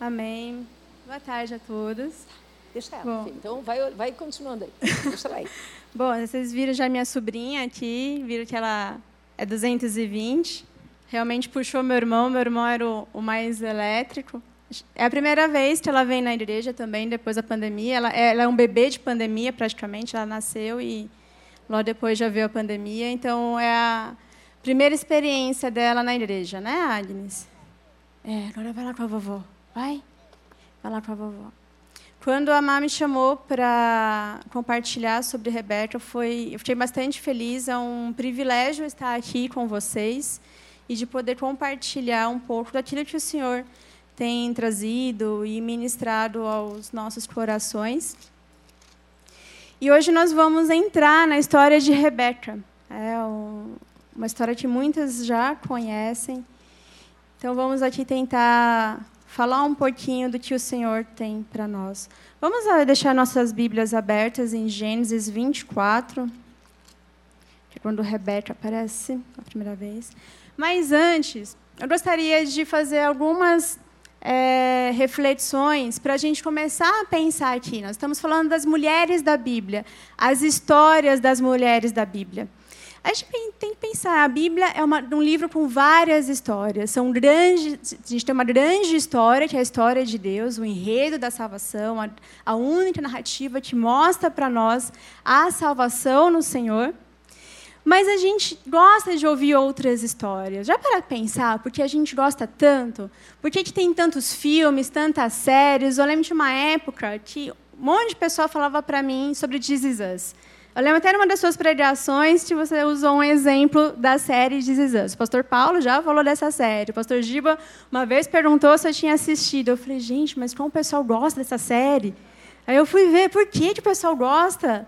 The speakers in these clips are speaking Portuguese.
Amém. Boa tarde a todos. Deixa ela, Bom. Então, vai, vai continuando aí. Deixa ela aí. Bom, vocês viram já minha sobrinha aqui, viram que ela é 220. Realmente puxou meu irmão, meu irmão era o, o mais elétrico. É a primeira vez que ela vem na igreja também, depois da pandemia. Ela, ela, é um bebê de pandemia, praticamente. Ela nasceu e logo depois já veio a pandemia. Então, é a primeira experiência dela na igreja, né, Agnes? É, agora vai lá com a vovó. Vai. Lá com a vovó. Quando a Má me chamou para compartilhar sobre Rebeca, foi, eu fiquei bastante feliz. É um privilégio estar aqui com vocês e de poder compartilhar um pouco daquilo que o Senhor tem trazido e ministrado aos nossos corações. E hoje nós vamos entrar na história de Rebeca. É uma história que muitas já conhecem. Então vamos aqui tentar falar um pouquinho do que o Senhor tem para nós. Vamos deixar nossas Bíblias abertas em Gênesis 24, que é quando Rebeca aparece a primeira vez. Mas antes, eu gostaria de fazer algumas é, reflexões para a gente começar a pensar aqui. Nós estamos falando das mulheres da Bíblia, as histórias das mulheres da Bíblia. A gente tem que pensar, a Bíblia é uma, um livro com várias histórias. São grandes, a gente tem uma grande história, que é a história de Deus, o enredo da salvação, a, a única narrativa que mostra para nós a salvação no Senhor. Mas a gente gosta de ouvir outras histórias. Já para pensar, porque a gente gosta tanto? Por que, tem tantos filmes, tantas séries? Eu lembro de uma época que um monte de pessoa falava para mim sobre This Is Us. Eu lembro até numa das suas pregações que você usou um exemplo da série Is Us. O pastor Paulo já falou dessa série. O pastor Giba uma vez perguntou se eu tinha assistido. Eu falei, gente, mas como o pessoal gosta dessa série? Aí eu fui ver por que, que o pessoal gosta.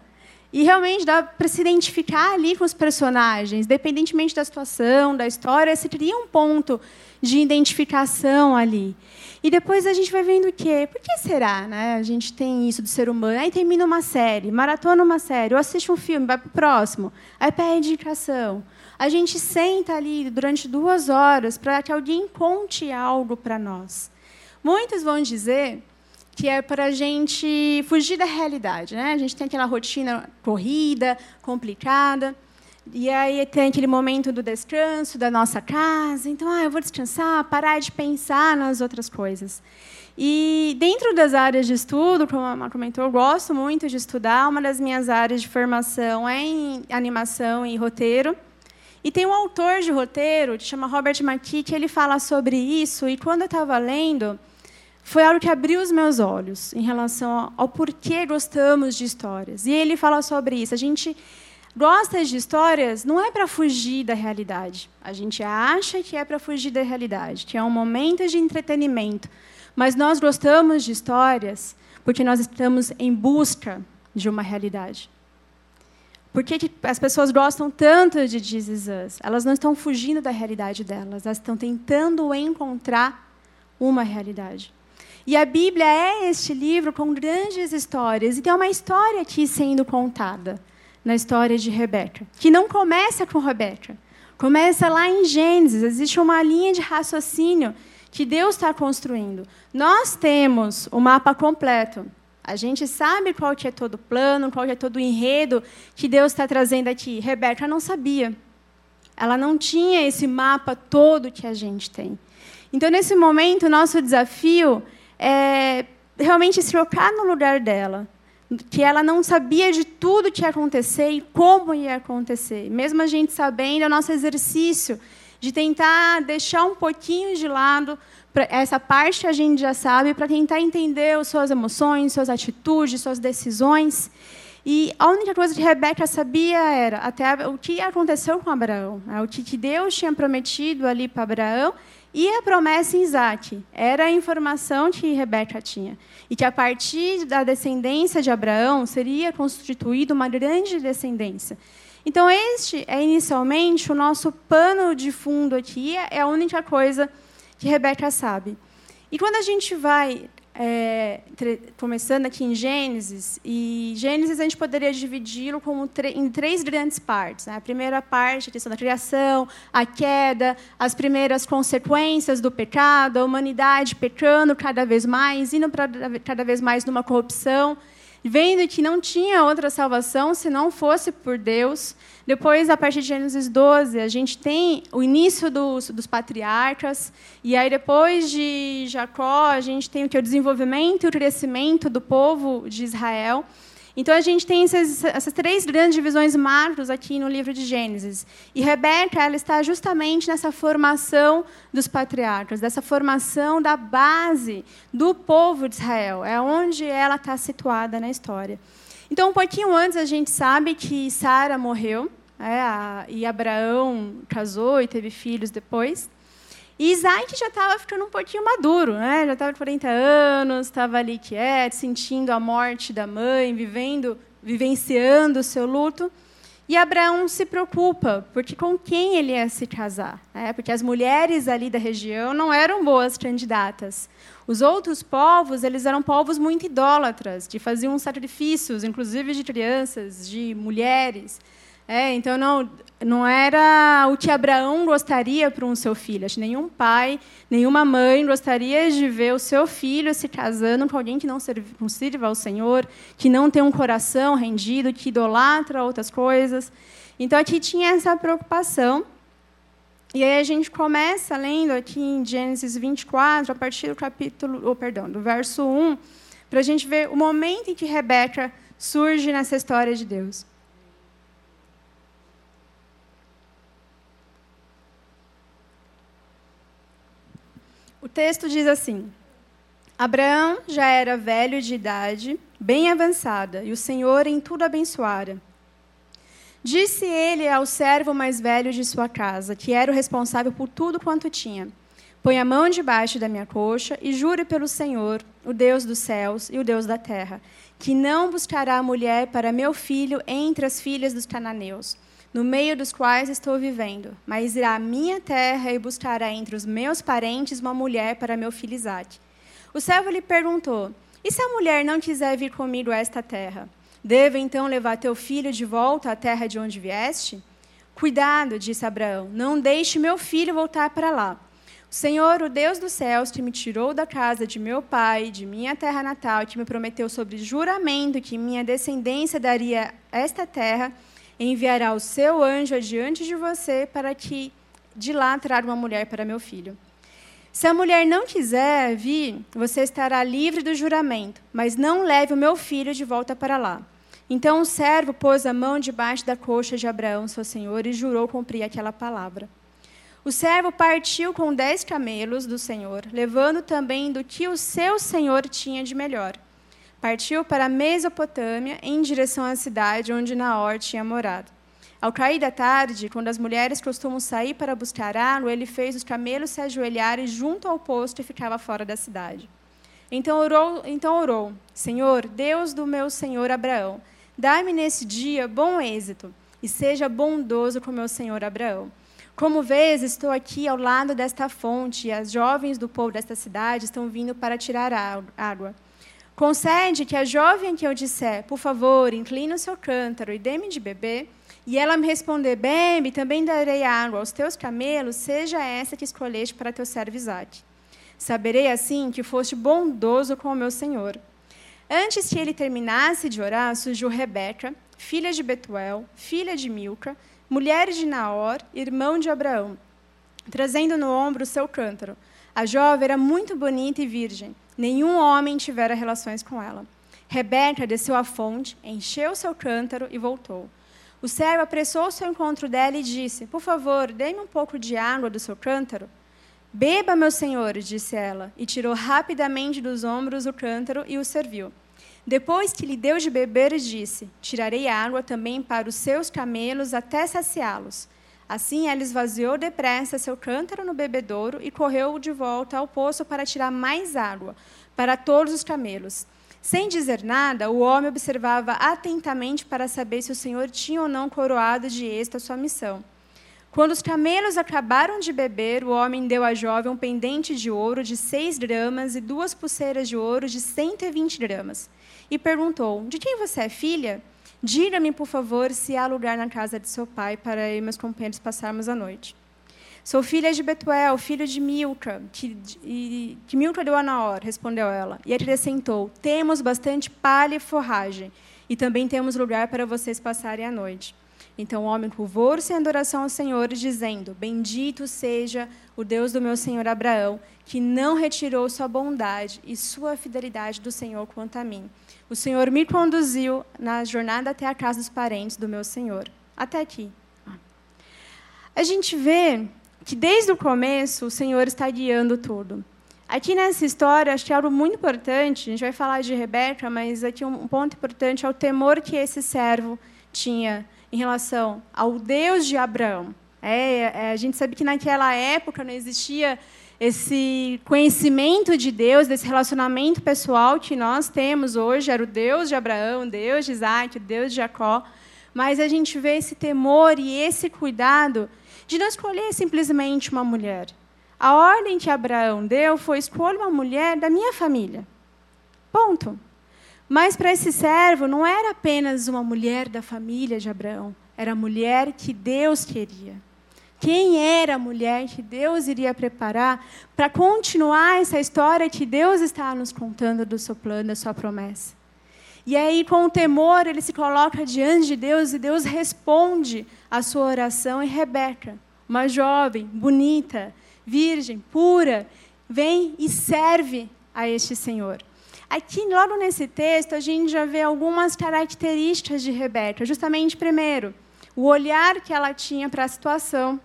E realmente dá para se identificar ali com os personagens, independentemente da situação, da história, você teria um ponto de identificação ali. E depois a gente vai vendo o quê? Por que será? Né? A gente tem isso do ser humano. Aí termina uma série, maratona uma série, ou assiste um filme, vai para o próximo, aí pede indicação. A gente senta ali durante duas horas para que alguém conte algo para nós. Muitos vão dizer que é para a gente fugir da realidade. Né? A gente tem aquela rotina corrida, complicada. E aí tem aquele momento do descanso da nossa casa. Então, ah, eu vou descansar, parar de pensar nas outras coisas. E dentro das áreas de estudo, como a Má comentou, eu gosto muito de estudar. Uma das minhas áreas de formação é em animação e roteiro. E tem um autor de roteiro, que chama Robert McKee, que ele fala sobre isso. E quando eu estava lendo, foi algo que abriu os meus olhos em relação ao porquê gostamos de histórias. E ele fala sobre isso. A gente gosta de histórias não é para fugir da realidade. A gente acha que é para fugir da realidade, que é um momento de entretenimento. Mas nós gostamos de histórias porque nós estamos em busca de uma realidade. Por que, que as pessoas gostam tanto de Jesus? Elas não estão fugindo da realidade delas, elas estão tentando encontrar uma realidade. E a Bíblia é este livro com grandes histórias, e tem uma história aqui sendo contada na história de Rebeca, que não começa com Rebeca, começa lá em Gênesis. Existe uma linha de raciocínio que Deus está construindo. Nós temos o mapa completo. A gente sabe qual que é todo o plano, qual que é todo o enredo que Deus está trazendo aqui. Rebeca não sabia. Ela não tinha esse mapa todo que a gente tem. Então, nesse momento, nosso desafio é realmente se colocar no lugar dela que ela não sabia de tudo que ia acontecer e como ia acontecer. Mesmo a gente sabendo, é o nosso exercício de tentar deixar um pouquinho de lado essa parte que a gente já sabe para tentar entender as suas emoções, suas atitudes, suas decisões. E a única coisa que Rebeca sabia era até o que aconteceu com Abraão, né? o que Deus tinha prometido ali para Abraão e a promessa em Isaac era a informação que Rebeca tinha. E que a partir da descendência de Abraão seria constituída uma grande descendência. Então, este é inicialmente o nosso pano de fundo aqui, é a única coisa que Rebeca sabe. E quando a gente vai é, começando aqui em Gênesis, e Gênesis a gente poderia dividi-lo em três grandes partes. Né? A primeira parte, a questão da criação, a queda, as primeiras consequências do pecado, a humanidade pecando cada vez mais, indo para cada vez mais numa corrupção vendo que não tinha outra salvação se não fosse por Deus. Depois, a partir de Gênesis 12, a gente tem o início dos, dos patriarcas, e aí depois de Jacó, a gente tem o que o desenvolvimento e o crescimento do povo de Israel. Então a gente tem essas, essas, três grandes divisões macros aqui no livro de Gênesis. E Rebeca ela está justamente nessa formação dos patriarcas, dessa formação da base do povo de Israel. É onde ela está situada na história. Então, um pouquinho antes, a gente sabe que Sara morreu, é, a, e Abraão casou e teve filhos depois. E Isaac já estava ficando um pouquinho maduro, né? já estava com 40 anos, estava ali quieto, sentindo a morte da mãe, vivendo, vivenciando o seu luto. E Abraão se preocupa, porque com quem ele ia se casar? Né? Porque as mulheres ali da região não eram boas candidatas. Os outros povos, eles eram povos muito idólatras, que faziam sacrifícios, inclusive de crianças, de mulheres. É, então não, não era o que Abraão gostaria para um seu filho. Acho que nenhum pai, nenhuma mãe gostaria de ver o seu filho se casando com alguém que não sirva ao Senhor, que não tem um coração rendido, que idolatra outras coisas. Então aqui tinha essa preocupação. E aí a gente começa lendo aqui em Gênesis 24, a partir do capítulo, oh, perdão, do verso 1, para a gente ver o momento em que Rebeca surge nessa história de Deus. Texto diz assim: Abraão já era velho de idade, bem avançada, e o Senhor em tudo abençoara. Disse ele ao servo mais velho de sua casa, que era o responsável por tudo quanto tinha: Põe a mão debaixo da minha coxa e jure pelo Senhor, o Deus dos céus e o Deus da terra, que não buscará mulher para meu filho entre as filhas dos cananeus no meio dos quais estou vivendo, mas irá à minha terra e buscará entre os meus parentes uma mulher para meu filho Isaac. O servo lhe perguntou: E se a mulher não quiser vir comigo a esta terra? Devo então levar teu filho de volta à terra de onde vieste? Cuidado, disse Abraão, não deixe meu filho voltar para lá. O Senhor, o Deus dos céus, que me tirou da casa de meu pai, de minha terra natal, que me prometeu sobre juramento que minha descendência daria esta terra, enviará o seu anjo adiante de você para que de lá traga uma mulher para meu filho. Se a mulher não quiser vir, você estará livre do juramento, mas não leve o meu filho de volta para lá. Então o servo pôs a mão debaixo da coxa de Abraão, seu senhor, e jurou cumprir aquela palavra. O servo partiu com dez camelos do senhor, levando também do que o seu senhor tinha de melhor partiu para a Mesopotâmia em direção à cidade onde Naor tinha morado. Ao cair da tarde, quando as mulheres costumam sair para buscar água, ele fez os camelos se ajoelharem junto ao posto e ficava fora da cidade. Então orou, então orou: Senhor, Deus do meu senhor Abraão, dá-me nesse dia bom êxito e seja bondoso com meu senhor Abraão. Como vês, estou aqui ao lado desta fonte e as jovens do povo desta cidade estão vindo para tirar água. Concede que a jovem que eu disser, por favor, inclina o seu cântaro e dê-me de beber, e ela me responder, bebe, também darei água aos teus camelos, seja essa que escolheste para teu servo Isaac. Saberei assim que foste bondoso com o meu senhor. Antes que ele terminasse de orar, surgiu Rebeca, filha de Betuel, filha de Milca, mulher de Naor, irmão de Abraão, trazendo no ombro o seu cântaro. A jovem era muito bonita e virgem. Nenhum homem tivera relações com ela. Rebeca desceu à fonte, encheu seu cântaro e voltou. O servo apressou-se ao encontro dela e disse: Por favor, dê-me um pouco de água do seu cântaro. Beba, meu senhor, disse ela, e tirou rapidamente dos ombros o cântaro e o serviu. Depois que lhe deu de beber, disse: Tirarei água também para os seus camelos até saciá-los. Assim ela esvaziou depressa seu cântaro no bebedouro e correu de volta ao poço para tirar mais água para todos os camelos. Sem dizer nada, o homem observava atentamente para saber se o Senhor tinha ou não coroado de êxito a sua missão. Quando os camelos acabaram de beber, o homem deu à jovem um pendente de ouro de seis gramas e duas pulseiras de ouro de 120 gramas. E perguntou: De quem você é filha? Diga-me, por favor, se há lugar na casa de seu pai para eu e meus companheiros passarmos a noite. Sou filha de Betuel, filho de Milca, que, que Milca deu a Naor, respondeu ela. E acrescentou: Temos bastante palha e forragem, e também temos lugar para vocês passarem a noite. Então o homem curvou-se em adoração ao Senhor, dizendo: Bendito seja o Deus do meu senhor Abraão, que não retirou sua bondade e sua fidelidade do Senhor quanto a mim. O Senhor me conduziu na jornada até a casa dos parentes do meu senhor. Até aqui. A gente vê que desde o começo o Senhor está guiando tudo. Aqui nessa história, acho que é algo muito importante, a gente vai falar de Rebeca, mas aqui um ponto importante é o temor que esse servo tinha em relação ao Deus de Abraão. É, é, a gente sabe que naquela época não existia esse conhecimento de Deus, desse relacionamento pessoal que nós temos hoje. Era o Deus de Abraão, o Deus de Isaac, o Deus de Jacó. Mas a gente vê esse temor e esse cuidado de não escolher simplesmente uma mulher. A ordem que Abraão deu foi escolha uma mulher da minha família. Ponto. Mas para esse servo não era apenas uma mulher da família de Abraão, era a mulher que Deus queria. Quem era a mulher que Deus iria preparar para continuar essa história que Deus está nos contando do seu plano, da sua promessa? E aí, com o temor, ele se coloca diante de Deus e Deus responde a sua oração. E Rebeca, uma jovem, bonita, virgem, pura, vem e serve a este Senhor. Aqui, logo nesse texto, a gente já vê algumas características de Rebeca. Justamente, primeiro, o olhar que ela tinha para a situação.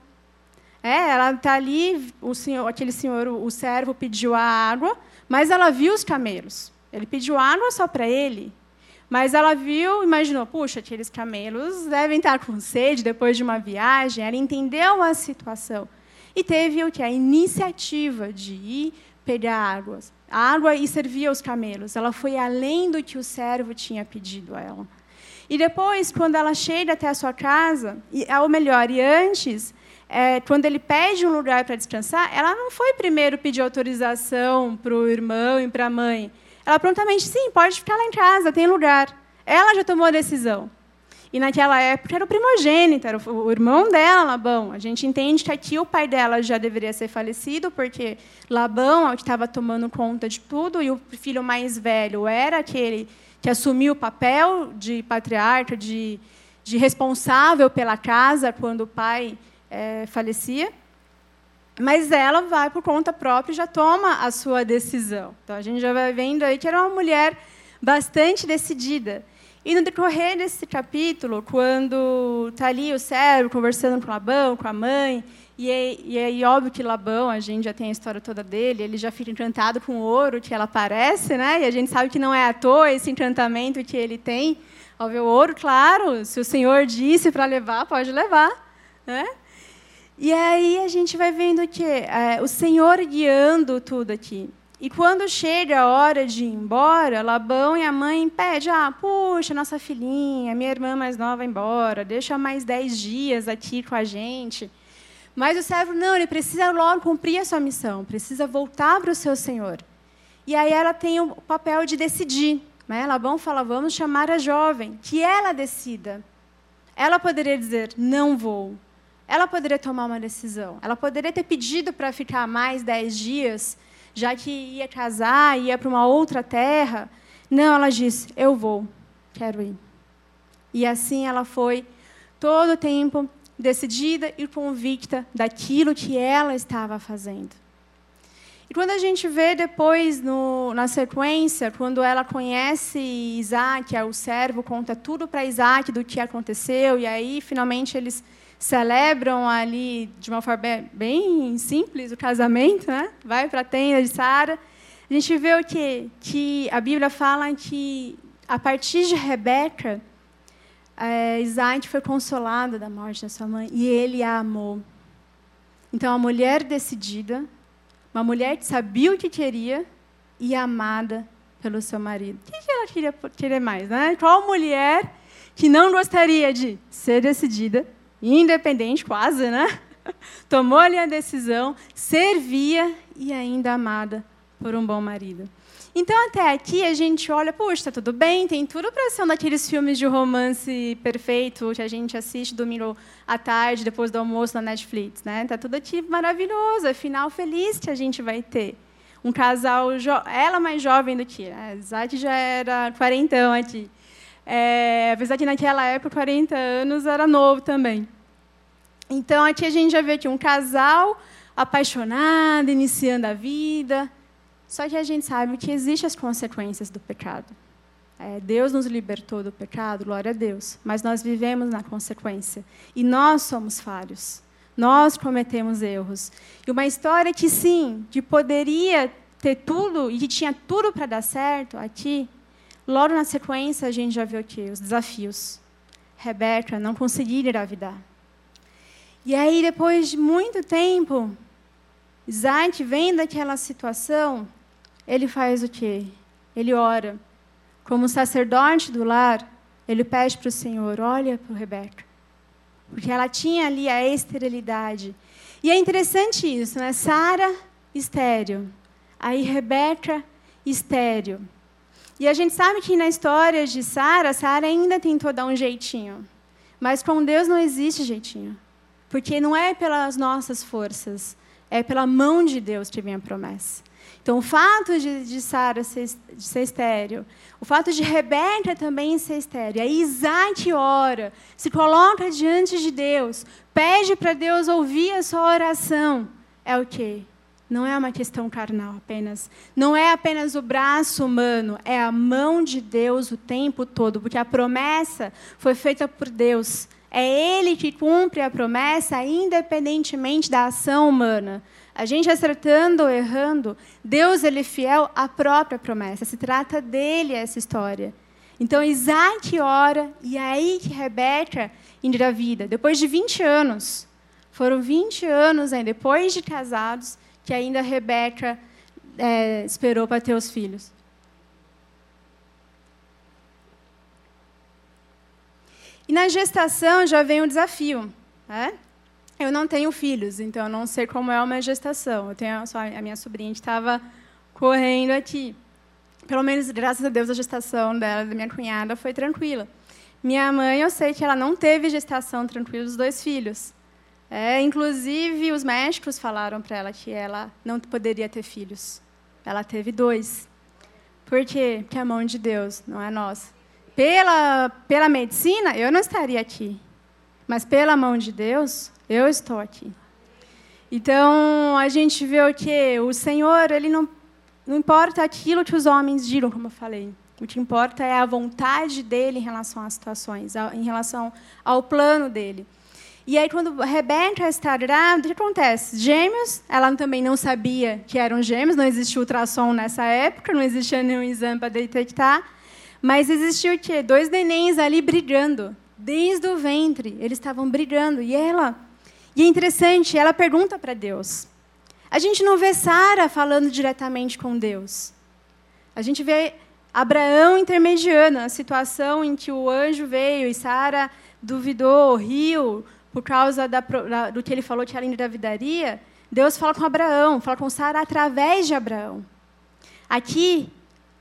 É, ela está ali, o senhor, aquele senhor, o servo, pediu a água, mas ela viu os camelos. Ele pediu água só para ele, mas ela viu, imaginou, puxa, aqueles camelos devem estar com sede depois de uma viagem. Ela entendeu a situação e teve o que a iniciativa de ir pegar águas água e servia aos camelos. Ela foi além do que o servo tinha pedido a ela. E depois, quando ela chega até a sua casa, ou melhor, e antes, é, quando ele pede um lugar para descansar, ela não foi primeiro pedir autorização para o irmão e para a mãe. Ela prontamente, sim, pode ficar lá em casa, tem lugar. Ela já tomou a decisão. E naquela época era o primogênito, era o irmão dela, Labão. A gente entende que aqui o pai dela já deveria ser falecido, porque Labão é o que estava tomando conta de tudo, e o filho mais velho era aquele que assumiu o papel de patriarca, de, de responsável pela casa quando o pai é, falecia. Mas ela vai por conta própria e já toma a sua decisão. Então a gente já vai vendo aí que era uma mulher bastante decidida. E no decorrer desse capítulo, quando está ali o servo conversando com Labão, com a mãe, e aí, e aí, óbvio que Labão, a gente já tem a história toda dele, ele já fica encantado com o ouro que ela parece, né? E a gente sabe que não é à toa esse encantamento que ele tem ao ver o ouro, claro, se o Senhor disse para levar, pode levar, né? E aí a gente vai vendo que é, o Senhor guiando tudo aqui. E quando chega a hora de ir embora, Labão e a mãe pedem: ah, puxa, nossa filhinha, minha irmã mais nova embora, deixa mais dez dias aqui com a gente. Mas o servo, não, ele precisa logo cumprir a sua missão, precisa voltar para o seu senhor. E aí ela tem o papel de decidir. Né? Labão fala: vamos chamar a jovem, que ela decida. Ela poderia dizer: não vou. Ela poderia tomar uma decisão. Ela poderia ter pedido para ficar mais dez dias já que ia casar, ia para uma outra terra. Não, ela disse: Eu vou, quero ir. E assim ela foi todo o tempo decidida e convicta daquilo que ela estava fazendo. E quando a gente vê depois, no, na sequência, quando ela conhece Isaac, o servo conta tudo para Isaac do que aconteceu, e aí finalmente eles celebram ali de uma forma bem simples o casamento, né? Vai para a tenda de Sara. A gente vê o quê? Que a Bíblia fala que a partir de Rebeca, é, Isaac foi consolado da morte da sua mãe e ele a amou. Então, a mulher decidida, uma mulher que sabia o que queria e amada pelo seu marido. O que ela queria querer mais, né? Qual mulher que não gostaria de ser decidida, independente, quase, né? Tomou ali a decisão, servia e ainda amada por um bom marido. Então, até aqui, a gente olha, puxa, está tudo bem, tem tudo para ser um daqueles filmes de romance perfeito que a gente assiste domingo à tarde, depois do almoço na Netflix. Né? Tá tudo aqui maravilhoso, é final feliz que a gente vai ter. Um casal, ela mais jovem do que, né? Zach já era quarentão aqui. É, apesar que naquela época, 40 anos era novo também. Então, aqui a gente já vê aqui um casal apaixonado, iniciando a vida, só que a gente sabe que existem as consequências do pecado. É, Deus nos libertou do pecado, glória a Deus, mas nós vivemos na consequência. E nós somos falhos. Nós cometemos erros. E uma história que, sim, que poderia ter tudo e que tinha tudo para dar certo aqui, logo na sequência a gente já viu aqui os desafios. Rebeca não conseguir engravidar. E aí, depois de muito tempo, Isaac vem daquela situação, ele faz o quê? Ele ora. Como sacerdote do lar, ele pede para o Senhor: olha para Rebeca. Porque ela tinha ali a esterilidade. E é interessante isso, né? Sara, estéreo. Aí Rebeca, estéreo. E a gente sabe que na história de Sara, Sara ainda tentou dar um jeitinho. Mas com Deus não existe jeitinho. Porque não é pelas nossas forças, é pela mão de Deus que vem a promessa. Então, o fato de, de Sara ser, ser estéreo, o fato de Rebeca também ser estéreo, aí Isaac ora, se coloca diante de Deus, pede para Deus ouvir a sua oração, é o quê? Não é uma questão carnal apenas. Não é apenas o braço humano, é a mão de Deus o tempo todo, porque a promessa foi feita por Deus. É Ele que cumpre a promessa, independentemente da ação humana. A gente acertando ou errando, Deus ele é fiel à própria promessa. Se trata dele essa história. Então Isaac ora e é aí que Rebeca engravida. Depois de 20 anos, foram 20 anos aí, depois de casados, que ainda Rebeca é, esperou para ter os filhos. E na gestação já vem um desafio. Né? Eu não tenho filhos, então eu não sei como é uma gestação. Eu tenho só a minha sobrinha que estava correndo aqui. Pelo menos, graças a Deus, a gestação dela, da minha cunhada, foi tranquila. Minha mãe, eu sei que ela não teve gestação tranquila dos dois filhos. É, inclusive, os médicos falaram para ela que ela não poderia ter filhos. Ela teve dois. Por quê? Porque a mão de Deus, não é nossa. Pela, pela medicina, eu não estaria aqui. Mas pela mão de Deus, eu estou aqui. Então, a gente vê o que o Senhor, ele não, não importa aquilo que os homens digam, como eu falei. O que importa é a vontade dele em relação às situações, em relação ao plano dele. E aí, quando Rebeca está grávida, o que acontece? Gêmeos, ela também não sabia que eram gêmeos, não existia ultrassom nessa época, não existia nenhum exame para detectar. Mas existia o quê? Dois nenéns ali brigando. Desde o ventre, eles estavam brigando. E ela e é interessante, ela pergunta para Deus. A gente não vê Sara falando diretamente com Deus. A gente vê Abraão intermediando a situação em que o anjo veio e Sara duvidou, riu por causa da, do que ele falou que ela engravidaria. Deus fala com Abraão, fala com Sara através de Abraão. Aqui,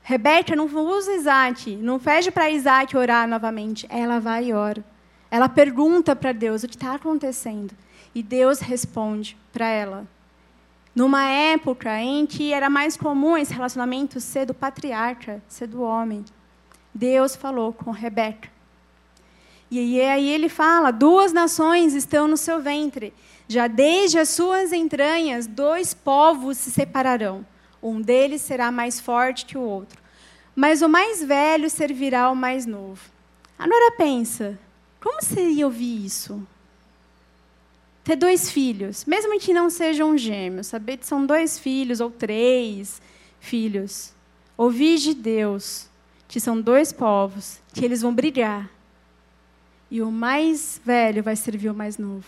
Rebeca não usa Isaac, não pede para Isaac orar novamente. Ela vai e ora. Ela pergunta para Deus o que está acontecendo. E Deus responde para ela. Numa época em que era mais comum esse relacionamento ser do patriarca, ser do homem, Deus falou com Rebeca. E aí ele fala: duas nações estão no seu ventre, já desde as suas entranhas, dois povos se separarão. Um deles será mais forte que o outro. Mas o mais velho servirá ao mais novo. Agora pensa, como seria ouvir isso? ter dois filhos, mesmo que não sejam gêmeos, saber que são dois filhos ou três filhos. Ouvir de Deus que são dois povos, que eles vão brigar. E o mais velho vai servir o mais novo.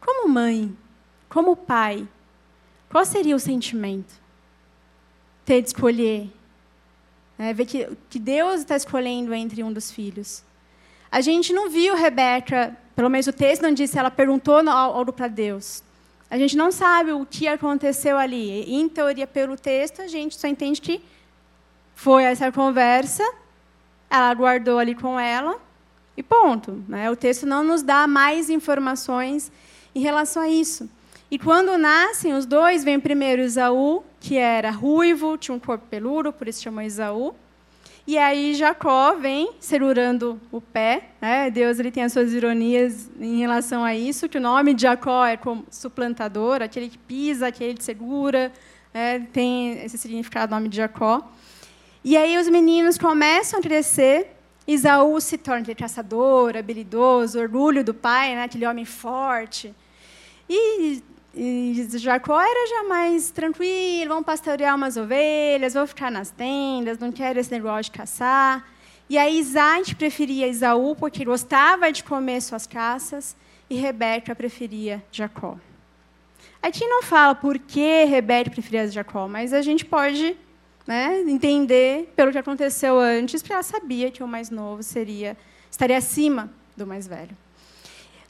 Como mãe, como pai, qual seria o sentimento? Ter de escolher. É, ver que, que Deus está escolhendo entre um dos filhos. A gente não viu Rebeca pelo menos o texto não diz se ela perguntou algo para Deus. A gente não sabe o que aconteceu ali. Em teoria, pelo texto, a gente só entende que foi essa conversa, ela guardou ali com ela e ponto. Né? O texto não nos dá mais informações em relação a isso. E quando nascem os dois, vem primeiro Isaú, que era ruivo, tinha um corpo peludo, por isso chamou Isaú. E aí Jacó vem segurando o pé. Né? Deus ele tem as suas ironias em relação a isso, que o nome de Jacó é como suplantador, aquele que pisa, aquele que segura. Né? Tem esse significado, o nome de Jacó. E aí os meninos começam a crescer. Isaú se torna aquele caçador, habilidoso, orgulho do pai, né? aquele homem forte. E e Jacó era já mais tranquilo, vamos pastorear umas ovelhas, vou ficar nas tendas, não quero esse negócio de caçar. E aí Isaac preferia Esaú porque gostava de comer suas caças e Rebeca preferia Jacó. Aqui não fala por que Rebeca preferia Jacó, mas a gente pode né, entender pelo que aconteceu antes, porque ela sabia que o mais novo seria estaria acima do mais velho.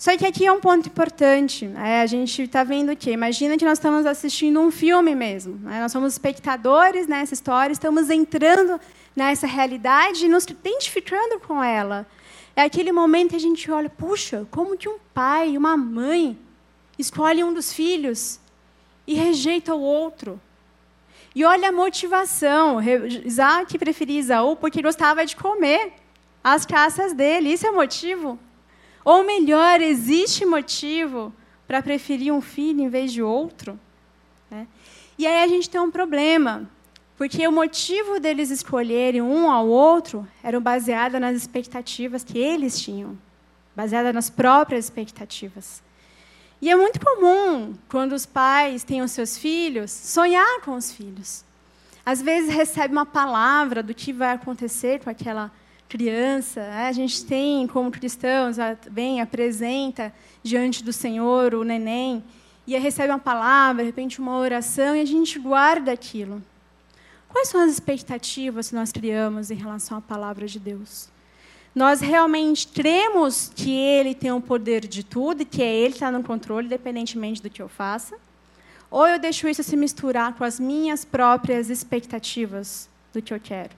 Só que aqui é um ponto importante. Né? A gente está vendo o quê? Imagina que nós estamos assistindo um filme mesmo. Né? Nós somos espectadores nessa história, estamos entrando nessa realidade e nos identificando com ela. É aquele momento que a gente olha, puxa, como que um pai uma mãe escolhem um dos filhos e rejeita o outro. E olha a motivação. Isaac preferia Isaú porque gostava de comer as caças dele. Isso é motivo? Ou melhor, existe motivo para preferir um filho em vez de outro? Né? E aí a gente tem um problema, porque o motivo deles escolherem um ao outro era baseado nas expectativas que eles tinham, baseada nas próprias expectativas. E é muito comum, quando os pais têm os seus filhos, sonhar com os filhos. Às vezes recebe uma palavra do que vai acontecer com aquela criança, né? a gente tem, como cristãos, vem, apresenta diante do Senhor o neném, e recebe uma palavra, de repente uma oração, e a gente guarda aquilo. Quais são as expectativas que nós criamos em relação à palavra de Deus? Nós realmente cremos que Ele tem o poder de tudo que é Ele que está no controle, independentemente do que eu faça? Ou eu deixo isso se misturar com as minhas próprias expectativas do que eu quero?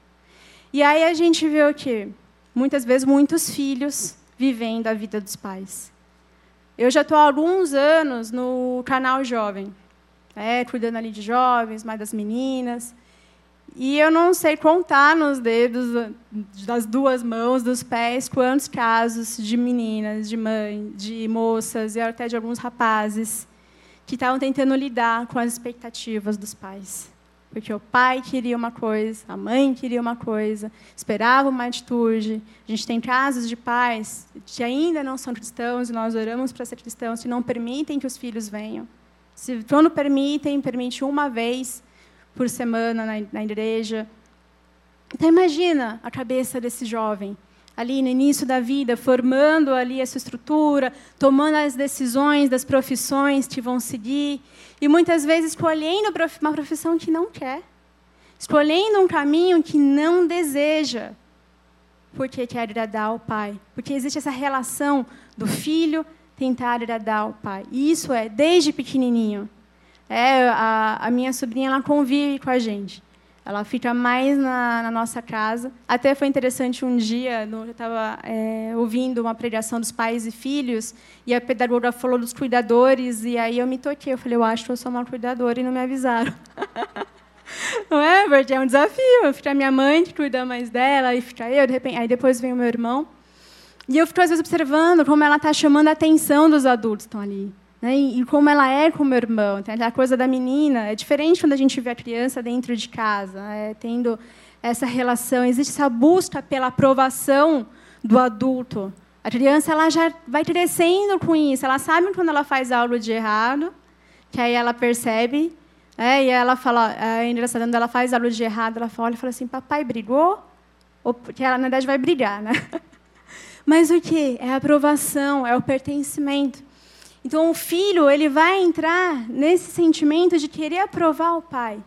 E aí a gente vê o quê? Muitas vezes, muitos filhos vivendo a vida dos pais. Eu já estou há alguns anos no canal Jovem, é, cuidando ali de jovens, mais das meninas. E eu não sei contar nos dedos das duas mãos, dos pés, quantos casos de meninas, de mãe, de moças e até de alguns rapazes que estavam tentando lidar com as expectativas dos pais. Porque o pai queria uma coisa, a mãe queria uma coisa, esperava uma atitude. A gente tem casos de pais que ainda não são cristãos, e nós oramos para ser cristãos, que não permitem que os filhos venham. Se, quando permitem, permite uma vez por semana na, na igreja. Então, imagina a cabeça desse jovem ali no início da vida, formando ali essa estrutura, tomando as decisões das profissões que vão seguir, e muitas vezes escolhendo uma profissão que não quer, escolhendo um caminho que não deseja, porque quer agradar ao pai, porque existe essa relação do filho tentar agradar ao pai. E isso é desde pequenininho. É, a, a minha sobrinha ela convive com a gente. Ela fica mais na, na, nossa casa. Até foi interessante um dia, eu estava é, ouvindo uma pregação dos pais e filhos, e a pedagoga falou dos cuidadores, e aí eu me toquei. Eu falei, eu acho que eu sou uma cuidadora, e não me avisaram. não é? Porque é um desafio. Fica a minha mãe, que cuida mais dela, e fica eu, de repente. Aí depois vem o meu irmão. E eu fico, às vezes, observando como ela está chamando a atenção dos adultos que estão ali. Né? E como ela é com o meu irmão. Tem a coisa da menina. É diferente quando a gente vê a criança dentro de casa, né? tendo essa relação. Existe essa busca pela aprovação do adulto. A criança ela já vai crescendo com isso. Ela sabe quando ela faz algo de errado, que aí ela percebe. Né? E ela fala, é engraçado, quando ela faz algo de errado, ela fala, e fala assim, papai brigou? Ou, ela, na verdade, vai brigar. Né? Mas o que? É a aprovação, é o pertencimento. Então, o filho ele vai entrar nesse sentimento de querer aprovar o pai.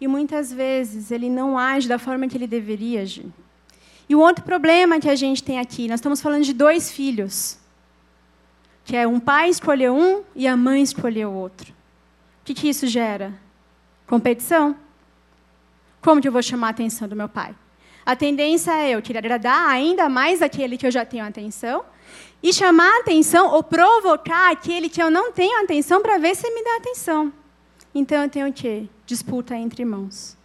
E muitas vezes ele não age da forma que ele deveria agir. E o outro problema que a gente tem aqui, nós estamos falando de dois filhos. que é um pai escolheu um e a mãe escolheu outro. O que, que isso gera? Competição. Como que eu vou chamar a atenção do meu pai? A tendência é eu querer agradar ainda mais aquele que eu já tenho atenção e chamar atenção ou provocar aquele que eu não tenho atenção para ver se me dá atenção. Então eu tenho o quê? Disputa entre irmãos.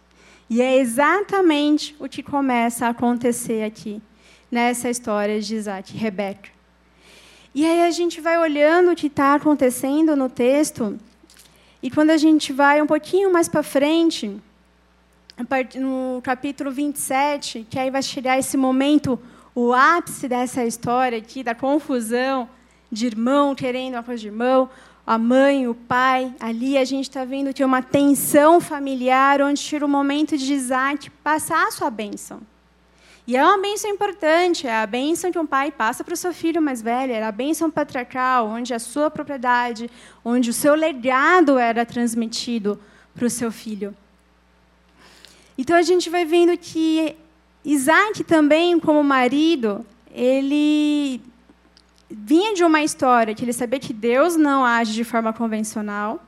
E é exatamente o que começa a acontecer aqui, nessa história de Isaac e Rebeca. E aí a gente vai olhando o que está acontecendo no texto, e quando a gente vai um pouquinho mais para frente, no capítulo 27, que aí vai chegar esse momento, o ápice dessa história aqui, da confusão de irmão querendo uma coisa de irmão, a mãe, o pai, ali a gente está vendo que é uma tensão familiar, onde tira o momento de Isaac passar a sua bênção. E é uma bênção importante, é a bênção que um pai passa para o seu filho mais velho, era a bênção patriarcal, onde a sua propriedade, onde o seu legado era transmitido para o seu filho. Então a gente vai vendo que Isaac também, como marido, ele vinha de uma história que ele sabia que Deus não age de forma convencional.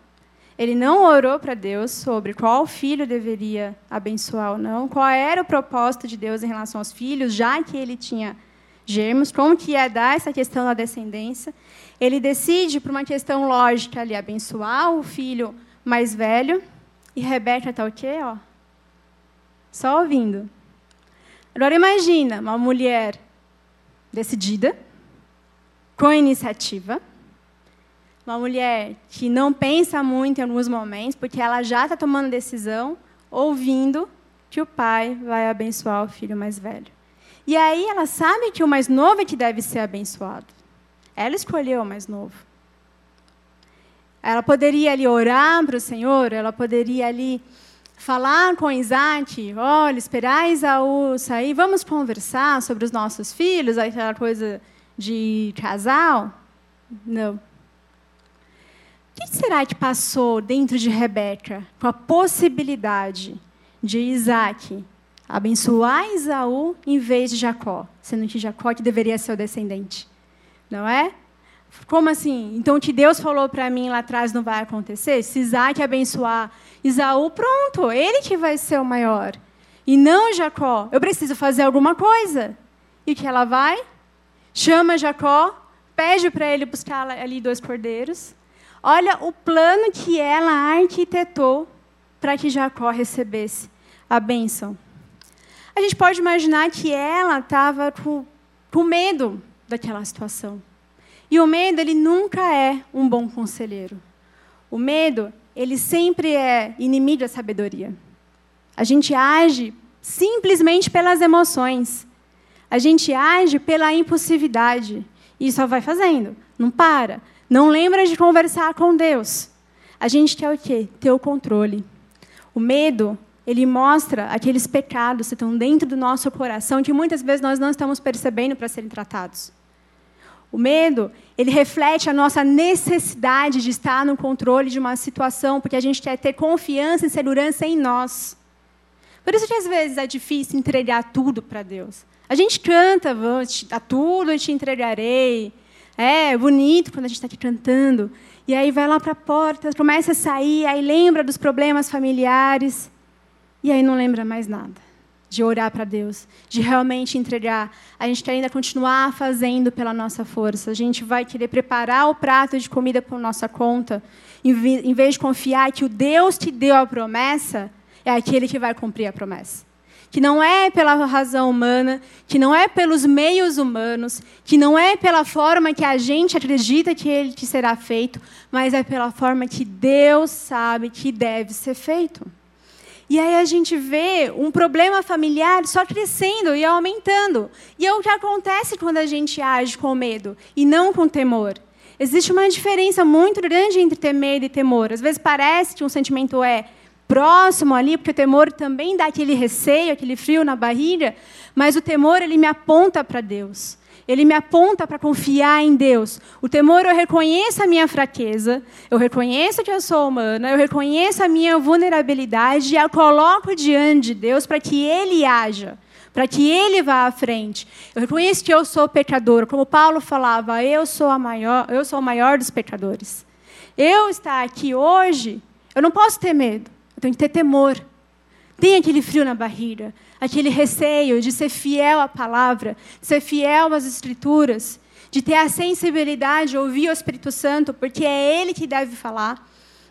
Ele não orou para Deus sobre qual filho deveria abençoar ou não, qual era o propósito de Deus em relação aos filhos, já que ele tinha gêmeos, como que ia dar essa questão da descendência. Ele decide, por uma questão lógica ali, abençoar o filho mais velho. E Rebeca está o quê? Ó, só ouvindo. Agora imagina uma mulher decidida, com iniciativa. Uma mulher que não pensa muito em alguns momentos, porque ela já está tomando decisão, ouvindo que o pai vai abençoar o filho mais velho. E aí ela sabe que o mais novo é que deve ser abençoado. Ela escolheu o mais novo. Ela poderia ali orar para o Senhor, ela poderia ali falar com Isaac, olha, esperar Isaú sair, vamos conversar sobre os nossos filhos, aquela coisa de casal? Não. O que será que passou dentro de Rebeca com a possibilidade de Isaac abençoar Isaú em vez de Jacó, sendo que Jacó que deveria ser o descendente? Não é? Como assim? Então o que Deus falou para mim lá atrás não vai acontecer? Se Isaac abençoar Isaú, pronto, ele que vai ser o maior. E não Jacó. Eu preciso fazer alguma coisa. E que ela vai? chama Jacó, pede para ele buscar ali dois cordeiros. Olha o plano que ela arquitetou para que Jacó recebesse a bênção. A gente pode imaginar que ela estava com, com medo daquela situação. E o medo, ele nunca é um bom conselheiro. O medo, ele sempre é inimigo da sabedoria. A gente age simplesmente pelas emoções. A gente age pela impulsividade. E só vai fazendo, não para. Não lembra de conversar com Deus. A gente quer o quê? Ter o controle. O medo, ele mostra aqueles pecados que estão dentro do nosso coração que muitas vezes nós não estamos percebendo para serem tratados. O medo, ele reflete a nossa necessidade de estar no controle de uma situação, porque a gente quer ter confiança e segurança em nós. Por isso que às vezes é difícil entregar tudo para Deus. A gente canta, a tudo eu te entregarei. É bonito quando a gente está aqui cantando. E aí vai lá para a porta, começa a sair, aí lembra dos problemas familiares. E aí não lembra mais nada. De orar para Deus, de realmente entregar. A gente quer ainda continuar fazendo pela nossa força. A gente vai querer preparar o prato de comida por nossa conta, em vez de confiar que o Deus que deu a promessa é aquele que vai cumprir a promessa que não é pela razão humana, que não é pelos meios humanos, que não é pela forma que a gente acredita que ele que será feito, mas é pela forma que Deus sabe que deve ser feito. E aí a gente vê um problema familiar só crescendo e aumentando. E é o que acontece quando a gente age com medo e não com temor. Existe uma diferença muito grande entre ter medo e temor. Às vezes parece que um sentimento é próximo ali, porque o temor também dá aquele receio, aquele frio na barriga, mas o temor ele me aponta para Deus. Ele me aponta para confiar em Deus. O temor, eu reconheço a minha fraqueza, eu reconheço que eu sou humana, eu reconheço a minha vulnerabilidade e a coloco diante de Deus para que Ele haja, para que Ele vá à frente. Eu reconheço que eu sou pecador, como Paulo falava, eu sou, a maior, eu sou o maior dos pecadores. Eu estar aqui hoje, eu não posso ter medo, eu tenho que ter temor. Tem aquele frio na barriga, aquele receio de ser fiel à palavra, de ser fiel às escrituras, de ter a sensibilidade de ouvir o Espírito Santo, porque é Ele que deve falar,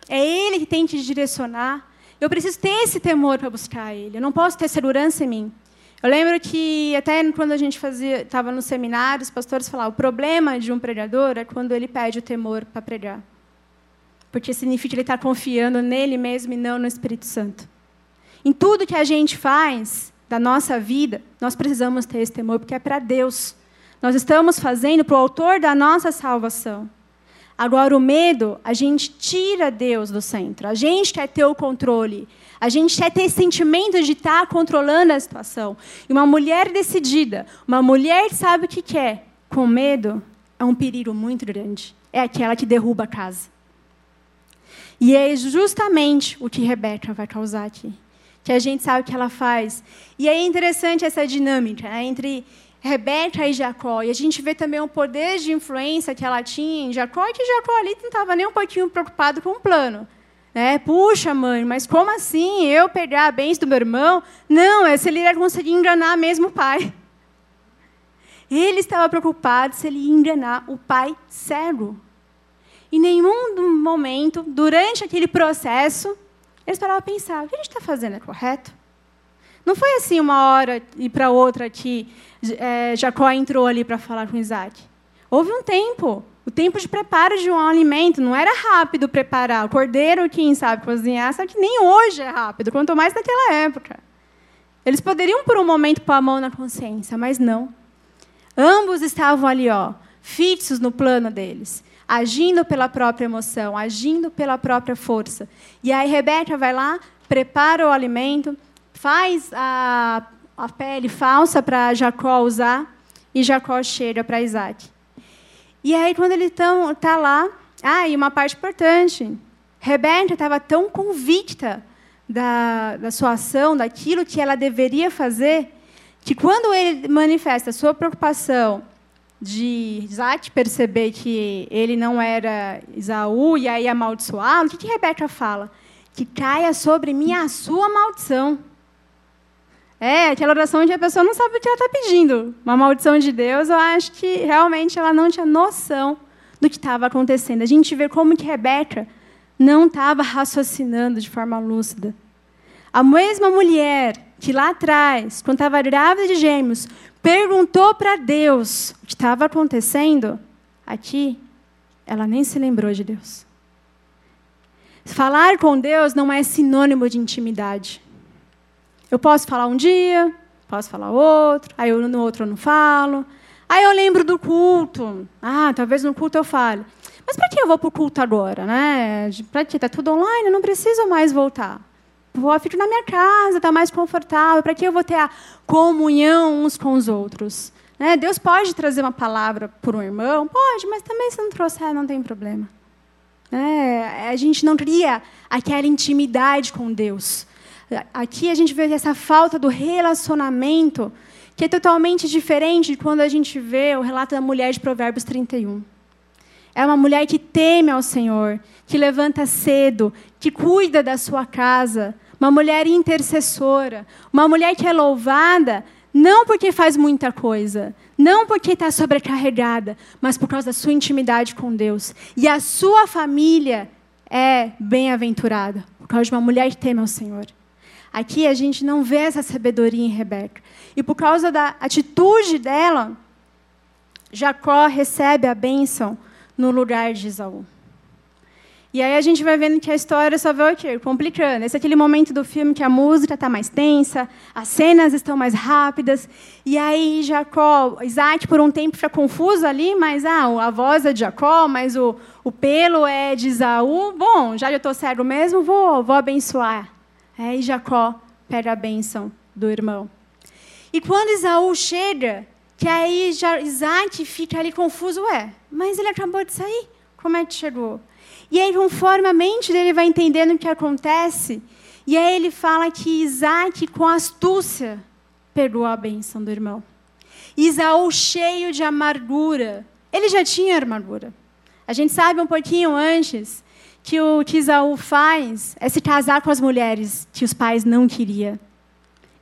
é Ele que tem que direcionar. Eu preciso ter esse temor para buscar Ele. Eu não posso ter segurança em mim. Eu lembro que até quando a gente estava nos seminários, os pastores falavam: o problema de um pregador é quando ele pede o temor para pregar, porque significa que ele está confiando nele mesmo e não no Espírito Santo. Em tudo que a gente faz da nossa vida, nós precisamos ter esse temor, porque é para Deus. Nós estamos fazendo para o autor da nossa salvação. Agora, o medo, a gente tira Deus do centro. A gente quer ter o controle. A gente quer ter esse sentimento de estar controlando a situação. E uma mulher decidida, uma mulher que sabe o que quer, com medo, é um perigo muito grande. É aquela que derruba a casa. E é justamente o que Rebeca vai causar aqui que a gente sabe que ela faz. E é interessante essa dinâmica né, entre Rebeca e Jacó. E a gente vê também o poder de influência que ela tinha em Jacó, e que Jacó ali não estava nem um pouquinho preocupado com o plano. Né? Puxa, mãe, mas como assim eu pegar bens do meu irmão? Não, é se ele ia conseguir enganar mesmo o pai. Ele estava preocupado se ele ia enganar o pai cego. Em nenhum momento, durante aquele processo, eles paravam a pensar: o que a gente está fazendo é correto? Não foi assim uma hora e para outra que é, Jacó entrou ali para falar com Isaac. Houve um tempo, o tempo de preparo de um alimento. Não era rápido preparar. O cordeiro, quem sabe cozinhar, sabe que nem hoje é rápido, quanto mais naquela época. Eles poderiam, por um momento, pôr a mão na consciência, mas não. Ambos estavam ali, ó, fixos no plano deles agindo pela própria emoção, agindo pela própria força. E aí Rebeca vai lá, prepara o alimento, faz a, a pele falsa para Jacó usar, e Jacó chega para Isaac. E aí, quando ele está lá, ah, e uma parte importante, Rebeca estava tão convicta da, da sua ação, daquilo que ela deveria fazer, que quando ele manifesta a sua preocupação de Isaac perceber que ele não era Isaú e aí amaldiçoá-lo, o que, que Rebeca fala? Que caia sobre mim a sua maldição. É, aquela oração que a pessoa não sabe o que ela está pedindo. Uma maldição de Deus, eu acho que realmente ela não tinha noção do que estava acontecendo. A gente vê como que Rebeca não estava raciocinando de forma lúcida. A mesma mulher que lá atrás, quando estava grávida de gêmeos, perguntou para Deus o que estava acontecendo, aqui ela nem se lembrou de Deus. Falar com Deus não é sinônimo de intimidade. Eu posso falar um dia, posso falar outro, aí no outro eu não falo. Aí eu lembro do culto. Ah, talvez no culto eu fale. Mas para que eu vou para o culto agora? Né? Para que está tudo online, eu não preciso mais voltar. Vou ficar na minha casa, está mais confortável. Para que eu vou ter a comunhão uns com os outros? Né? Deus pode trazer uma palavra por um irmão? Pode, mas também se não trouxer, não tem problema. É, a gente não cria aquela intimidade com Deus. Aqui a gente vê essa falta do relacionamento, que é totalmente diferente de quando a gente vê o relato da mulher de Provérbios 31. É uma mulher que teme ao Senhor, que levanta cedo, que cuida da sua casa, uma mulher intercessora, uma mulher que é louvada não porque faz muita coisa, não porque está sobrecarregada, mas por causa da sua intimidade com Deus. E a sua família é bem-aventurada, por causa de uma mulher que teme ao Senhor. Aqui a gente não vê essa sabedoria em Rebeca. E por causa da atitude dela, Jacó recebe a bênção no lugar de Isaú. E aí a gente vai vendo que a história só vai o quê? Complicando. Esse é aquele momento do filme que a música está mais tensa, as cenas estão mais rápidas. E aí Jacó, Isaac por um tempo fica confuso ali, mas ah, a voz é de Jacó, mas o, o pelo é de Isaú. Bom, já eu estou cego mesmo, vou, vou abençoar É, e Jacó pede a bênção do irmão. E quando Isaú chega, que aí Isaac fica ali confuso, ué, mas ele acabou de sair, como é que chegou? E aí, conforme a mente dele vai entendendo o que acontece, e aí ele fala que Isaac, com astúcia, pegou a bênção do irmão. Isaú, cheio de amargura, ele já tinha amargura. A gente sabe um pouquinho antes que o que Isaú faz é se casar com as mulheres que os pais não queriam.